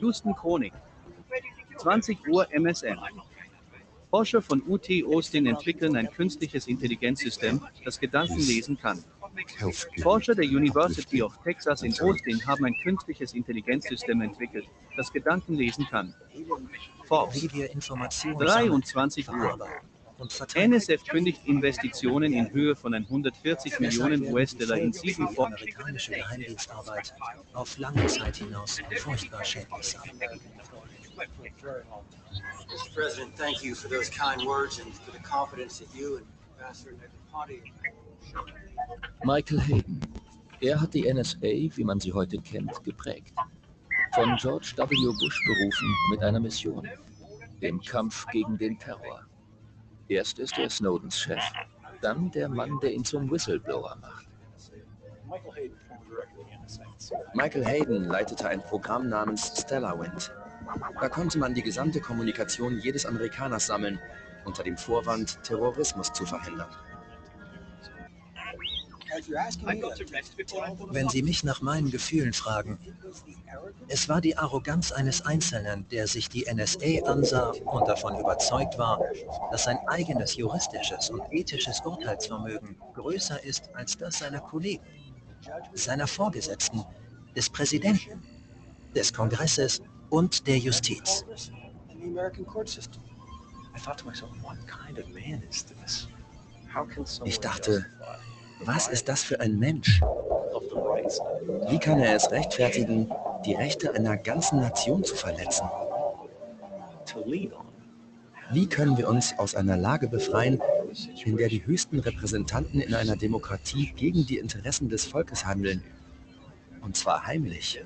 Houston Chronik. 20 Uhr MSN. Forscher von UT Austin entwickeln ein künstliches Intelligenzsystem, das Gedanken lesen kann. Forscher der University of Texas in Austin haben ein künstliches Intelligenzsystem entwickelt, das Gedanken lesen kann. Forbes. 23 Uhr. NSF kündigt Investitionen in Höhe von 140 Millionen US-Dollar in sieben Fonds. amerikanische Geheimdienstarbeit auf lange Zeit hinaus furchtbar schädlich sein. Mr. President, thank you for those kind words and for the confidence that you and Ambassador Negroponte Michael Hayden. Er hat die NSA, wie man sie heute kennt, geprägt. Von George W. Bush berufen mit einer Mission. Dem Kampf gegen den Terror. Erst ist er Snowdens Chef, dann der Mann, der ihn zum Whistleblower macht. Michael Hayden leitete ein Programm namens Stellarwind. Da konnte man die gesamte Kommunikation jedes Amerikaners sammeln, unter dem Vorwand, Terrorismus zu verhindern. Wenn Sie mich nach meinen Gefühlen fragen, es war die Arroganz eines Einzelnen, der sich die NSA ansah und davon überzeugt war, dass sein eigenes juristisches und ethisches Urteilsvermögen größer ist als das seiner Kollegen, seiner Vorgesetzten, des Präsidenten, des Kongresses und der Justiz. Ich dachte, was ist das für ein Mensch? Wie kann er es rechtfertigen, die Rechte einer ganzen Nation zu verletzen? Wie können wir uns aus einer Lage befreien, in der die höchsten Repräsentanten in einer Demokratie gegen die Interessen des Volkes handeln? Und zwar heimlich.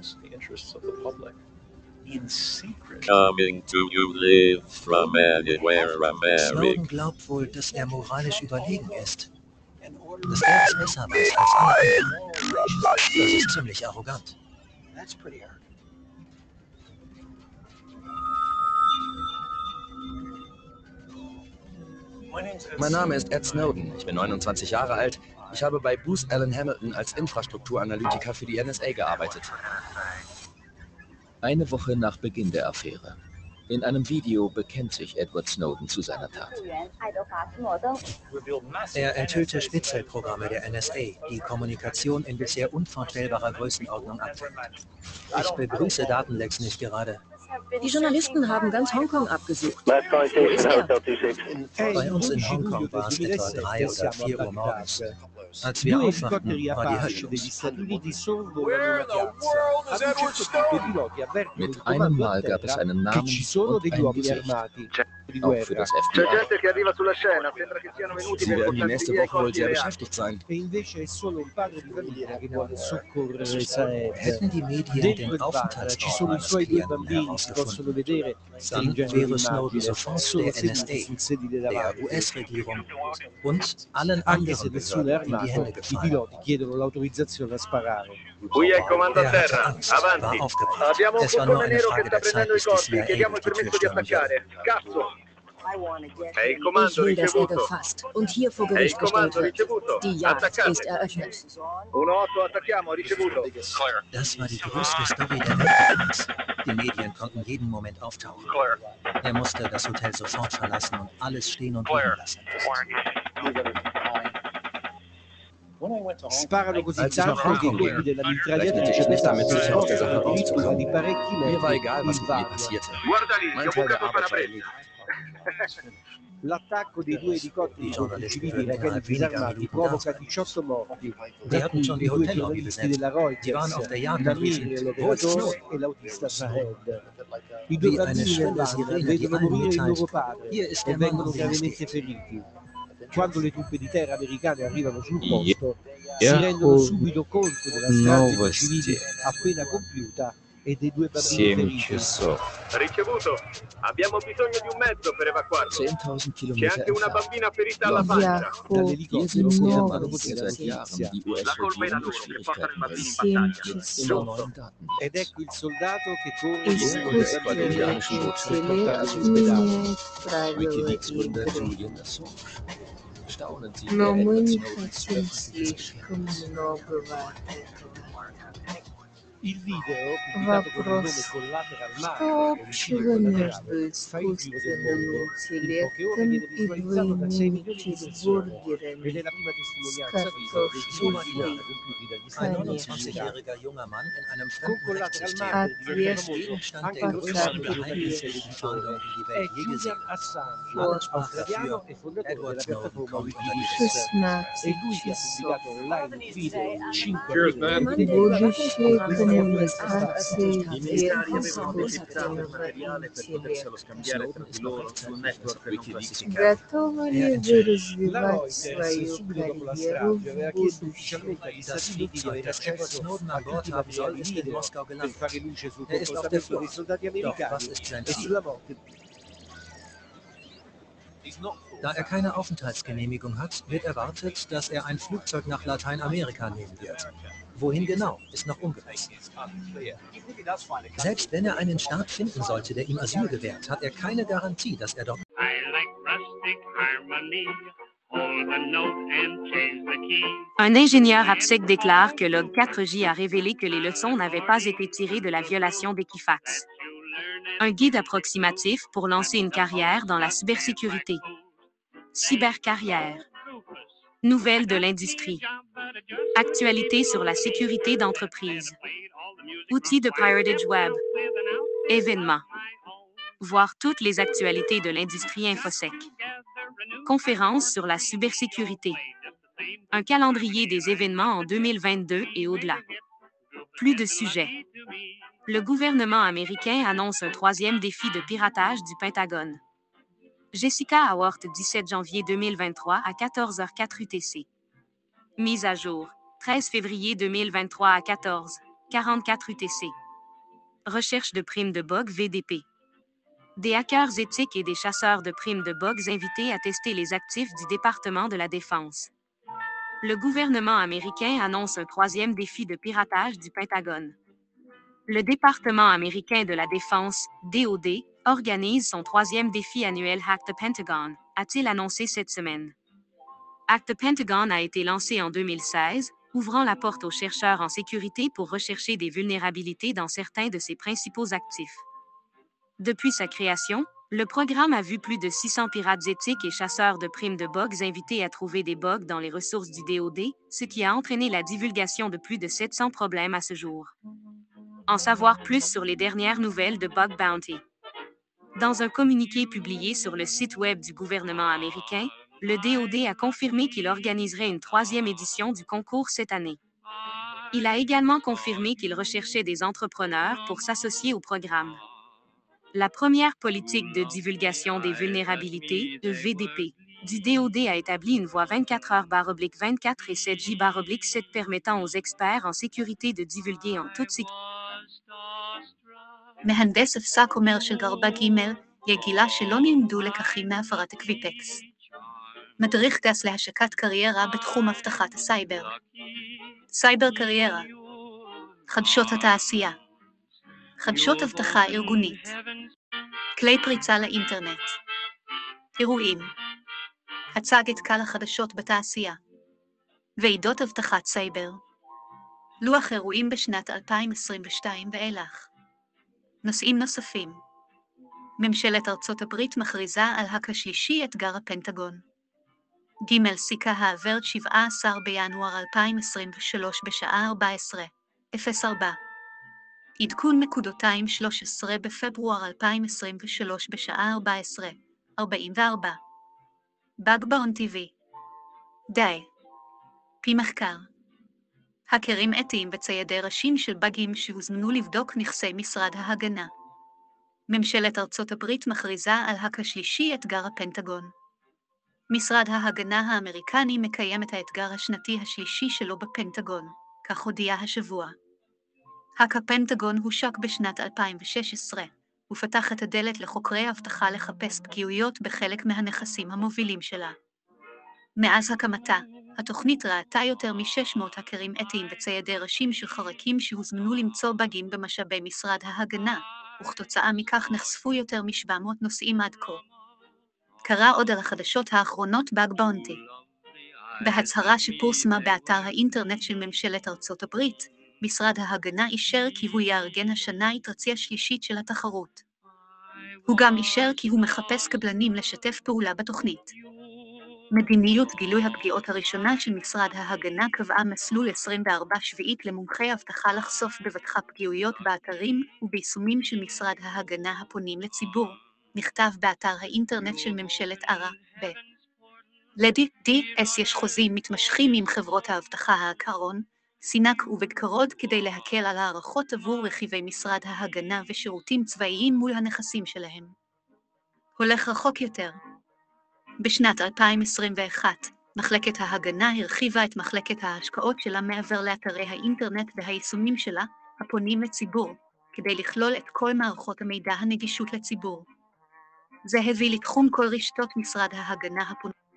Coming to you live from anywhere Snowden America. glaubt wohl, dass er moralisch überlegen ist. Dass er es besser weiß als alle. Das ist ziemlich arrogant. Mein Name ist Ed Snowden. Ich bin 29 Jahre alt. Ich habe bei Bruce Allen Hamilton als Infrastrukturanalytiker für die NSA gearbeitet. Eine Woche nach Beginn der Affäre. In einem Video bekennt sich Edward Snowden zu seiner Tat. Er enthüllte Spezialprogramme der NSA, die Kommunikation in bisher unvorstellbarer Größenordnung abfängt. Ich begrüße Datenlecks nicht gerade. Die Journalisten haben ganz Hongkong abgesucht. Bei uns in Hongkong war es etwa drei oder vier Uhr morgens. Als wir aufwachten, war die Hölle Mit einem Mal gab es einen Namen und ein Gesicht. Auch für das FBI. Sie werden die nächste Woche wohl sehr beschäftigt sein. Hätten die Medien den Aufenthaltsort meines Klienten herausgefunden, dann wäre Snowden sofort der NSA, der US-Regierung und allen anderen Behörden armato, Hände i piloti chiedono l'autorizzazione a sparare. Qui è il comando a Er terra, avanti. aufgebracht. Abbiamo un Es war nur furgone nero che sta prendendo i corpi, CIA chiediamo il permesso di attaccare. Cazzo! È il Ich comando will, dass er ricevuto. gefasst und hier vor È il Gericht gestellt comando wird. ricevuto. Die Jagd Attaccate. ist eröffnet. 1-8, attacchiamo, ricevuto. Das war die größte Story der Welt. Die Medien konnten jeden Moment auftauchen. Er musste das Hotel sofort verlassen und alles stehen und liegen lassen. Sparano così tanto che quelli della mitragliata c'è questa mezza scossa di parecchi metri Guarda lì, ti ho bucato il parabrezza. L'attacco dei due elicotteri contro i civili iracheni disarmati provoca 18 morti, tra cui i due giornalisti della Reuters, Damir, l'operatore e l'autista Sahed. I due bambini nell'Anna vedono morire il loro padre e vengono gravemente feriti quando le truppe di terra americane arrivano sul posto si rendono subito conto della strage civile appena compiuta e dei due bambini feriti. So. Ricevuto. Abbiamo bisogno di un mezzo per evacuarlo. C'è anche una bambina ferita alla pancia. Dall'elicottero con la mano poteva La colpa era loro che portano i bambini in battaglia. Giusto. Ed ecco il soldato che corre con le bambine per portarli in ospedale. Assange. Staunen Sie, Но wer Вопрос, что общего между искусственным интеллектом и двойными чизбургерами с картошкой? Конечно. Ответ Будущее коммуникации militari без avevano desiderato il искусственного materiale per poterselo scambiare tra di loro sul network non classificato. Готовы ли вы La развивать Reuters, свою subito dopo la карьеру strage, aveva в chiesto будущем? ufficialmente agli Das Stati Uniti di Flugzeug, avere das Edward accesso Snowden a an Bord tutti i haben soll, materiali ist in video Moskau per gelandet. fare luce sul Er ist auf der comportamento dei Flucht. soldati Doch americani was ist sein e Ziel? sulla morte Da er keine Aufenthaltsgenehmigung hat, wird erwartet, dass er ein Flugzeug nach Lateinamerika nehmen wird. Wohin genau, ist noch ungewiss. Selbst wenn er einen Staat finden sollte, der ihm Asyl gewährt, hat er keine Garantie, dass er dort. Un ingénieur AppSec déclare que Log 4J a révélé que les leçons n'avaient pas été tirées de la violation d'Equifax. Un guide approximatif pour lancer une carrière dans la cybersécurité. Cybercarrière. Nouvelles de l'industrie. Actualité sur la sécurité d'entreprise. Outils de Piratage Web. Événements. Voir toutes les actualités de l'industrie InfoSec. Conférence sur la cybersécurité. Un calendrier des événements en 2022 et au-delà. Plus de sujets. Le gouvernement américain annonce un troisième défi de piratage du Pentagone. Jessica Howard, 17 janvier 2023 à 14h04 UTC. Mise à jour. 13 février 2023 à 14. 44 UTC. Recherche de primes de bug VDP. Des hackers éthiques et des chasseurs de primes de bugs invités à tester les actifs du département de la Défense. Le gouvernement américain annonce un troisième défi de piratage du Pentagone. Le département américain de la Défense, DoD, organise son troisième défi annuel Hack the Pentagon, a-t-il annoncé cette semaine. Hack the Pentagon a été lancé en 2016, ouvrant la porte aux chercheurs en sécurité pour rechercher des vulnérabilités dans certains de ses principaux actifs. Depuis sa création, le programme a vu plus de 600 pirates éthiques et chasseurs de primes de bugs invités à trouver des bugs dans les ressources du DoD, ce qui a entraîné la divulgation de plus de 700 problèmes à ce jour. En savoir plus sur les dernières nouvelles de Bug Bounty. Dans un communiqué publié sur le site web du gouvernement américain, le DoD a confirmé qu'il organiserait une troisième édition du concours cette année. Il a également confirmé qu'il recherchait des entrepreneurs pour s'associer au programme. La première politique de divulgation des vulnérabilités, le VDP, du DoD a établi une voie 24 heures barre oblique 24 et 7 J barre oblique 7 permettant aux experts en sécurité de divulguer en toute sécurité. מהנדס הפסק אומר שגרבה ג' יגילה שלא נלמדו לקחים מהפרת אקוויפקס. מדריך גס להשקת קריירה בתחום אבטחת הסייבר. סייבר קריירה. חדשות התעשייה. חדשות אבטחה ארגונית. כלי פריצה לאינטרנט. אירועים הצג את קהל החדשות בתעשייה ועידות אבטחת סייבר לוח אירועים בשנת 2022 ואילך נושאים נוספים ממשלת ארצות הברית מכריזה על האק השלישי אתגר הפנטגון. ג' סיכה העברת 17 בינואר 2023 בשעה 14:04. עדכון נקודותיים 13 בפברואר 2023 בשעה 14:44. בגבאון TV די. פי מחקר האקרים אתיים וציידי ראשים של באגים שהוזמנו לבדוק נכסי משרד ההגנה. ממשלת ארצות הברית מכריזה על האק השלישי אתגר הפנטגון. משרד ההגנה האמריקני מקיים את האתגר השנתי השלישי שלו בפנטגון, כך הודיע השבוע. האק הפנטגון הושק בשנת 2016, ופתח את הדלת לחוקרי אבטחה לחפש פגיעויות בחלק מהנכסים המובילים שלה. מאז הקמתה, התוכנית ראתה יותר מ-600 האקרים אתיים וציידי ראשים של חרקים שהוזמנו למצוא באגים במשאבי משרד ההגנה, וכתוצאה מכך נחשפו יותר מ-700 נושאים עד כה. קרא עוד על החדשות האחרונות באג באונטי. בהצהרה שפורסמה באתר האינטרנט של ממשלת ארצות הברית, משרד ההגנה אישר כי הוא יארגן השנה התרצי השלישית של התחרות. הוא גם אישר כי הוא מחפש קבלנים לשתף פעולה בתוכנית. מדיניות גילוי הפגיעות הראשונה של משרד ההגנה קבעה מסלול 24 שביעית למומחי אבטחה לחשוף בבטחה פגיעויות באתרים וביישומים של משרד ההגנה הפונים לציבור, נכתב באתר האינטרנט של ממשלת ערה, ב. די.אס יש חוזים מתמשכים עם חברות האבטחה האקרון, סינק ובקרוד כדי להקל על הערכות עבור רכיבי משרד ההגנה ושירותים צבאיים מול הנכסים שלהם. הולך רחוק יותר, בשנת 2021, מחלקת ההגנה הרחיבה את מחלקת ההשקעות שלה מעבר לאתרי האינטרנט והיישומים שלה, הפונים לציבור, כדי לכלול את כל מערכות המידע הנגישות לציבור. זה הביא לתחום כל רשתות משרד ההגנה הפונים.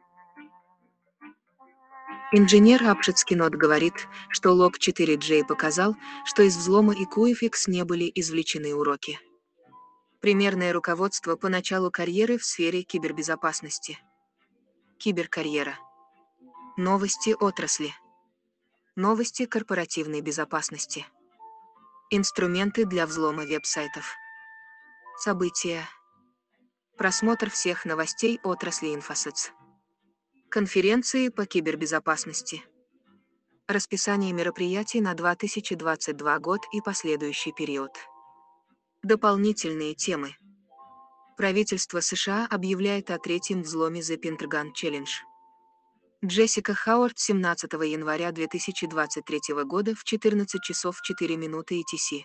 Инженер Апшицкинот говорит, что лог 4J показал, что из взлома и QFX не были извлечены уроки. Примерное руководство по началу карьеры в сфере кибербезопасности. Киберкарьера. Новости отрасли. Новости корпоративной безопасности. Инструменты для взлома веб-сайтов. События. Просмотр всех новостей отрасли Infosec. Конференции по кибербезопасности. Расписание мероприятий на 2022 год и последующий период. Дополнительные темы. Правительство США объявляет о третьем взломе The Pentagon Challenge. Джессика Хауард 17 января 2023 года в 14 часов 4 минуты ETC.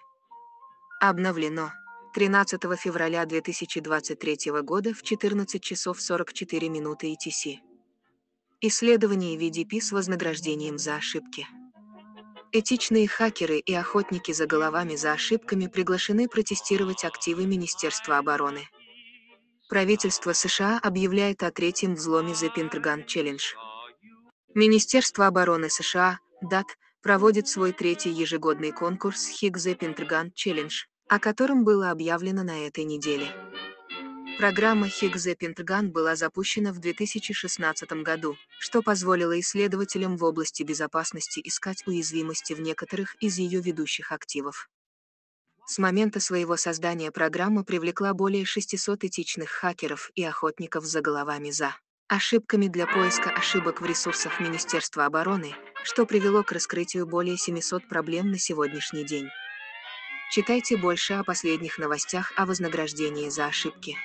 Обновлено. 13 февраля 2023 года в 14 часов 44 минуты ETC. Исследование VDP с вознаграждением за ошибки. Этичные хакеры и охотники за головами за ошибками приглашены протестировать активы Министерства обороны. Правительство США объявляет о третьем взломе The Pentagon Challenge. Министерство обороны США, ДАТ, проводит свой третий ежегодный конкурс HIG The Pentagon Challenge, о котором было объявлено на этой неделе. Программа The Pentagon была запущена в 2016 году, что позволило исследователям в области безопасности искать уязвимости в некоторых из ее ведущих активов. С момента своего создания программа привлекла более 600 этичных хакеров и охотников за головами за ошибками для поиска ошибок в ресурсах Министерства обороны, что привело к раскрытию более 700 проблем на сегодняшний день. Читайте больше о последних новостях о вознаграждении за ошибки.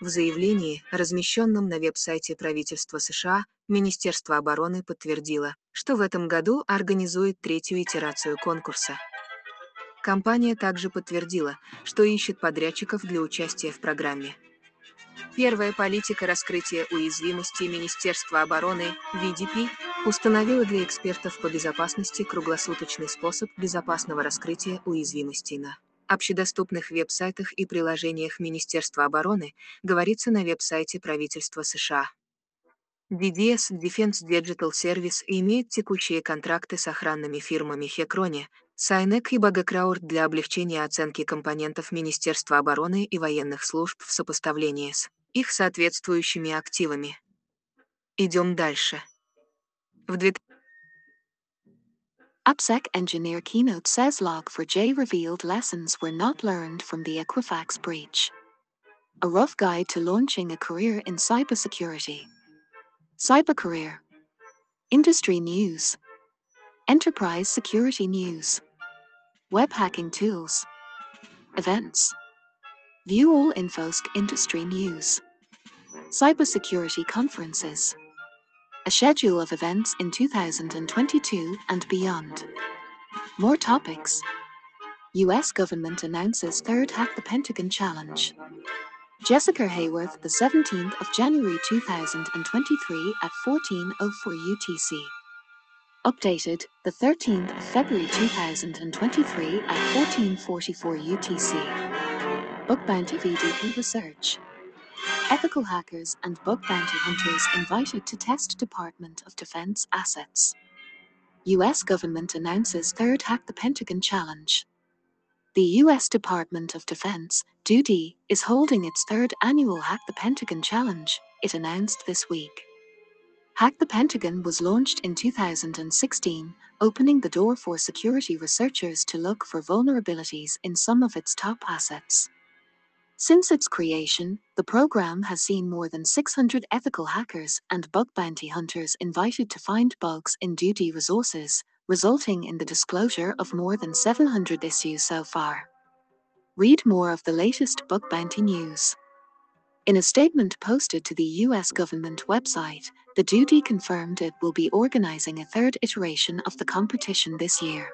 В заявлении, размещенном на веб-сайте правительства США, Министерство обороны подтвердило, что в этом году организует третью итерацию конкурса. Компания также подтвердила, что ищет подрядчиков для участия в программе. Первая политика раскрытия уязвимостей Министерства обороны, VDP, установила для экспертов по безопасности круглосуточный способ безопасного раскрытия уязвимостей на общедоступных веб-сайтах и приложениях Министерства обороны, говорится на веб-сайте правительства США. DDS Defense Digital Service имеет текущие контракты с охранными фирмами Хекрони, Сайнек и Багакраурт для облегчения оценки компонентов Министерства обороны и военных служб в сопоставлении с их соответствующими активами. Идем дальше. В 2000 AppSec engineer keynote says Log4j revealed lessons were not learned from the Equifax breach. A rough guide to launching a career in cybersecurity. Cyber career. Industry news. Enterprise security news. Web hacking tools. Events. View all InfoSec industry news. Cybersecurity conferences. A schedule of events in 2022 and beyond. More topics. US government announces third Hack the Pentagon challenge. Jessica Haworth, the 17th of January 2023 at 14:04 UTC. Updated the 13th of February 2023 at 14:44 UTC. Bounty VDP Research. Ethical hackers and bug bounty hunters invited to test Department of Defense assets. US government announces third Hack the Pentagon challenge. The US Department of Defense, DoD, is holding its third annual Hack the Pentagon challenge, it announced this week. Hack the Pentagon was launched in 2016, opening the door for security researchers to look for vulnerabilities in some of its top assets. Since its creation, the program has seen more than 600 ethical hackers and bug bounty hunters invited to find bugs in DoD resources, resulting in the disclosure of more than 700 issues so far. Read more of the latest bug bounty news. In a statement posted to the US government website, the DoD confirmed it will be organizing a third iteration of the competition this year.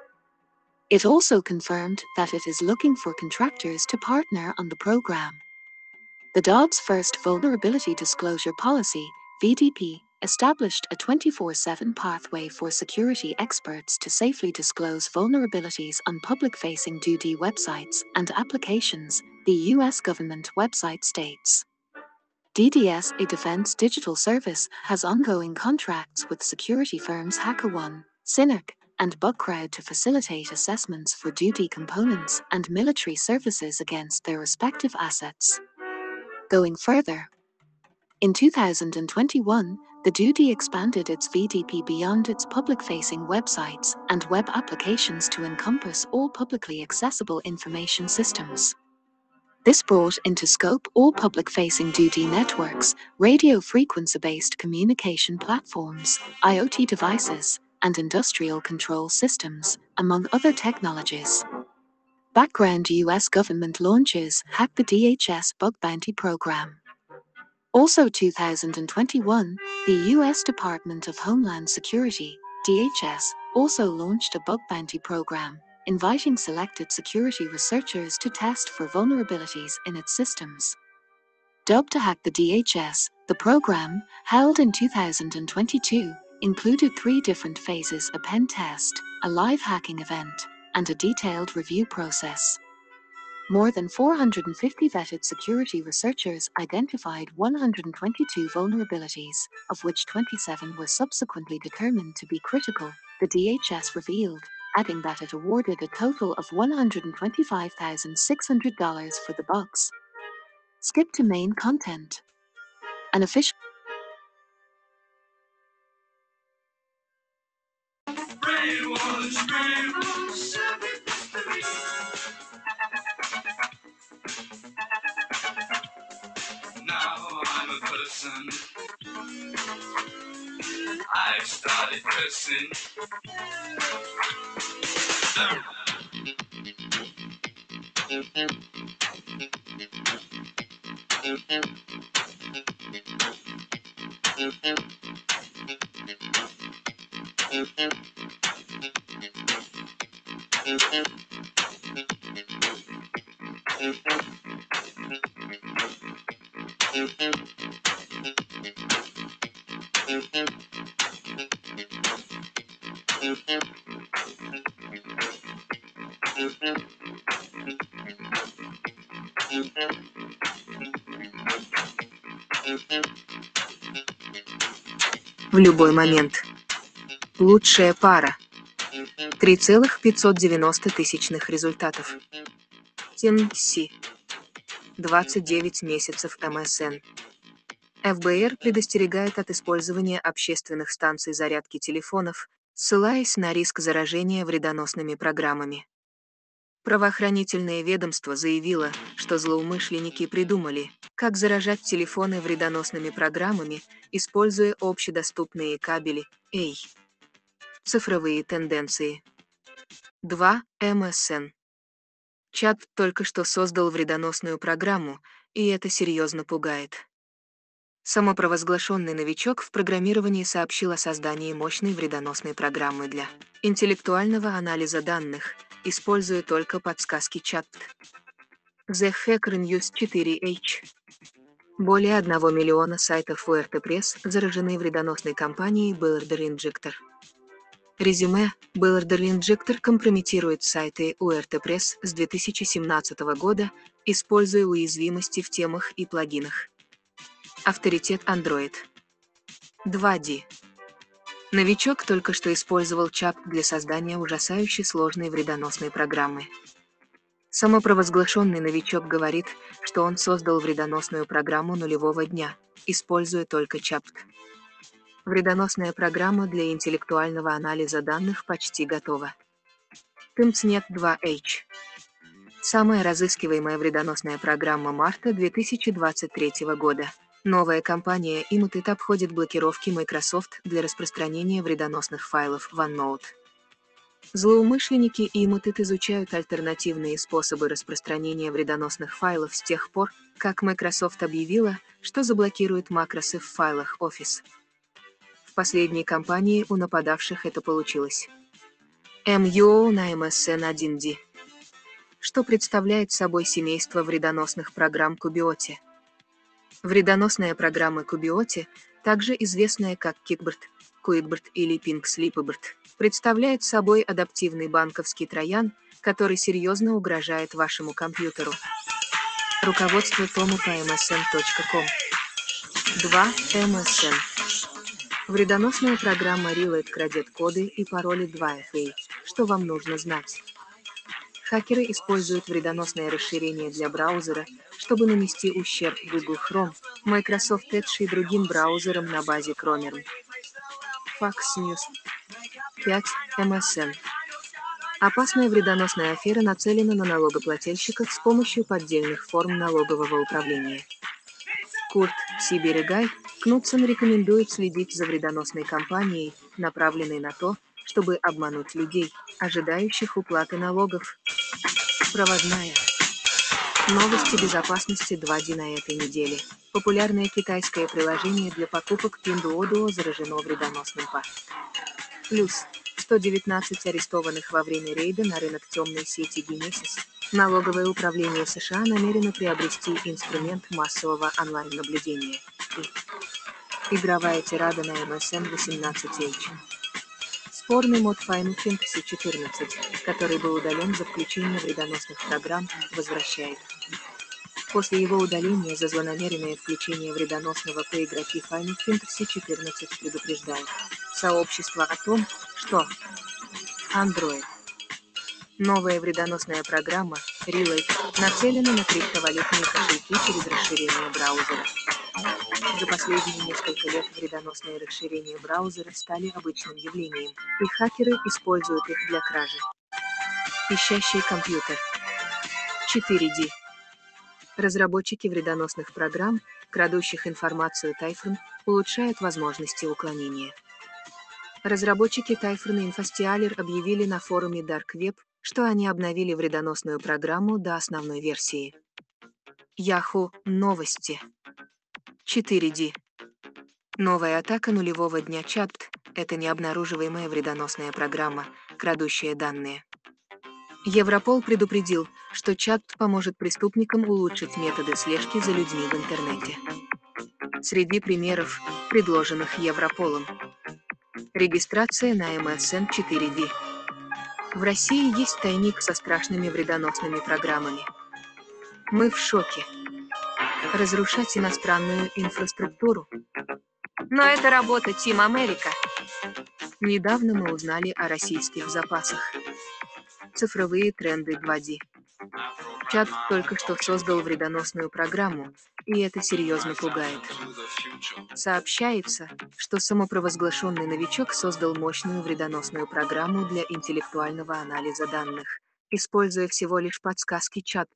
It also confirmed that it is looking for contractors to partner on the program. The DoD's first Vulnerability Disclosure Policy, VDP, established a 24 7 pathway for security experts to safely disclose vulnerabilities on public facing DoD websites and applications, the US government website states. DDS, a defense digital service, has ongoing contracts with security firms HackerOne, Synack, and BugCrowd to facilitate assessments for DoD components and military services against their respective assets. Going further, in 2021, the DoD expanded its VDP beyond its public facing websites and web applications to encompass all publicly accessible information systems. This brought into scope all public facing DoD networks, radio frequency based communication platforms, IoT devices, and industrial control systems, among other technologies. Background US government launches Hack the DHS Bug Bounty Program. Also 2021, the US Department of Homeland Security, DHS, also launched a bug bounty program, inviting selected security researchers to test for vulnerabilities in its systems. Dubbed to Hack the DHS, the program, held in 2022, included three different phases a pen test, a live hacking event, and a detailed review process. More than 450 vetted security researchers identified 122 vulnerabilities, of which 27 were subsequently determined to be critical, the DHS revealed, adding that it awarded a total of $125,600 for the bugs. Skip to main content. An official Now I'm a person. I've started cursing. В любой момент. Лучшая пара. 3,590 тысячных результатов. Тенси. 29 месяцев МСН. ФБР предостерегает от использования общественных станций зарядки телефонов, ссылаясь на риск заражения вредоносными программами. Правоохранительное ведомство заявило, что злоумышленники придумали, как заражать телефоны вредоносными программами, используя общедоступные кабели, эй. Цифровые тенденции. 2. МСН. Чат только что создал вредоносную программу, и это серьезно пугает. Самопровозглашенный новичок в программировании сообщил о создании мощной вредоносной программы для интеллектуального анализа данных, используя только подсказки чат. The Hacker News 4H. Более 1 миллиона сайтов URT Press заражены вредоносной компанией Builder Injector. Резюме Builder Injector компрометирует сайты URT Press с 2017 года, используя уязвимости в темах и плагинах. Авторитет Android. 2D. Новичок только что использовал чап для создания ужасающе сложной вредоносной программы. Самопровозглашенный новичок говорит, что он создал вредоносную программу нулевого дня, используя только чапт. Вредоносная программа для интеллектуального анализа данных почти готова. TIMSNet 2H. Самая разыскиваемая вредоносная программа марта 2023 года. Новая компания Imutit обходит блокировки Microsoft для распространения вредоносных файлов OneNote. Злоумышленники Imutit изучают альтернативные способы распространения вредоносных файлов с тех пор, как Microsoft объявила, что заблокирует макросы в файлах Office. В последней кампании у нападавших это получилось. MUO на MSN 1D. Что представляет собой семейство вредоносных программ Кубиоти? Вредоносная программа Кубиоти, также известная как Кикберт, Куикберт или Пинкслипберт, представляет собой адаптивный банковский троян, который серьезно угрожает вашему компьютеру. Руководство Тому по msn.com 2. MSN Вредоносная программа Reload крадет коды и пароли 2FA. Что вам нужно знать? Хакеры используют вредоносное расширение для браузера, чтобы нанести ущерб Google Chrome, Microsoft Edge и другим браузерам на базе Chromium. Fox News 5. MSN Опасная вредоносная афера нацелена на налогоплательщиков с помощью поддельных форм налогового управления. Курт Сибиригай Кнутсон рекомендует следить за вредоносной кампанией, направленной на то, чтобы обмануть людей, ожидающих уплаты налогов. Проводная. Новости безопасности 2D на этой неделе. Популярное китайское приложение для покупок Pinduoduo заражено вредоносным па. Плюс 119 арестованных во время рейда на рынок темной сети Genesis. Налоговое управление США намерено приобрести инструмент массового онлайн-наблюдения. Игровая тирада на MSN 18H. Спорный мод Final Fantasy 14, который был удален за включение вредоносных программ, возвращает. После его удаления за злонамеренное включение вредоносного по игроки Final Fantasy 14 предупреждает сообщество о том, что Android. Новая вредоносная программа Relay нацелена на криптовалютные кошельки через расширение браузера. За последние несколько лет вредоносные расширения браузера стали обычным явлением, и хакеры используют их для кражи. Ищащий компьютер. 4D. Разработчики вредоносных программ, крадущих информацию Typhon, улучшают возможности уклонения. Разработчики Typhon и Infostialer объявили на форуме Dark Web, что они обновили вредоносную программу до основной версии. Yahoo Новости. 4D. Новая атака нулевого дня Чатт — это необнаруживаемая вредоносная программа, крадущая данные. Европол предупредил, что чат поможет преступникам улучшить методы слежки за людьми в интернете. Среди примеров, предложенных Европолом. Регистрация на MSN 4D. В России есть тайник со страшными вредоносными программами. Мы в шоке разрушать иностранную инфраструктуру. Но это работа Team America. Недавно мы узнали о российских запасах. Цифровые тренды 2D. Чат только что создал вредоносную программу, и это серьезно пугает. Сообщается, что самопровозглашенный новичок создал мощную вредоносную программу для интеллектуального анализа данных, используя всего лишь подсказки чат,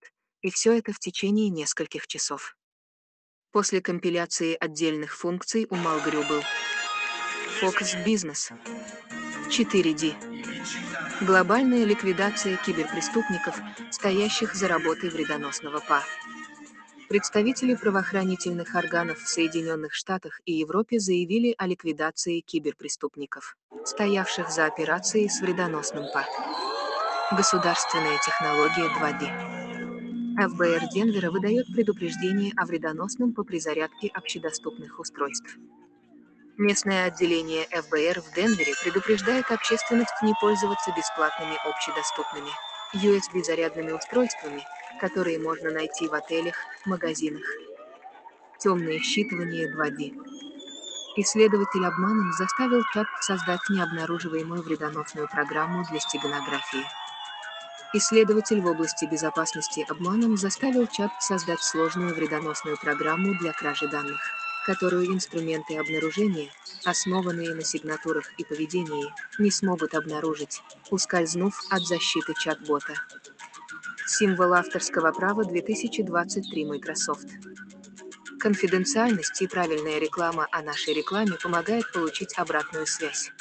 и все это в течение нескольких часов. После компиляции отдельных функций у Малгрю был Focus Business 4D Глобальная ликвидация киберпреступников, стоящих за работой вредоносного ПА. Представители правоохранительных органов в Соединенных Штатах и Европе заявили о ликвидации киберпреступников, стоявших за операцией с вредоносным ПА. Государственная технология 2D. ФБР Денвера выдает предупреждение о вредоносном по при зарядке общедоступных устройств. Местное отделение ФБР в Денвере предупреждает общественность не пользоваться бесплатными общедоступными USB-зарядными устройствами, которые можно найти в отелях, магазинах. Темное считывание 2D. Исследователь обманом заставил чат создать необнаруживаемую вредоносную программу для стеганографии. Исследователь в области безопасности обманом заставил чат создать сложную вредоносную программу для кражи данных которую инструменты обнаружения, основанные на сигнатурах и поведении, не смогут обнаружить, ускользнув от защиты чат-бота. Символ авторского права 2023 Microsoft. Конфиденциальность и правильная реклама о нашей рекламе помогает получить обратную связь.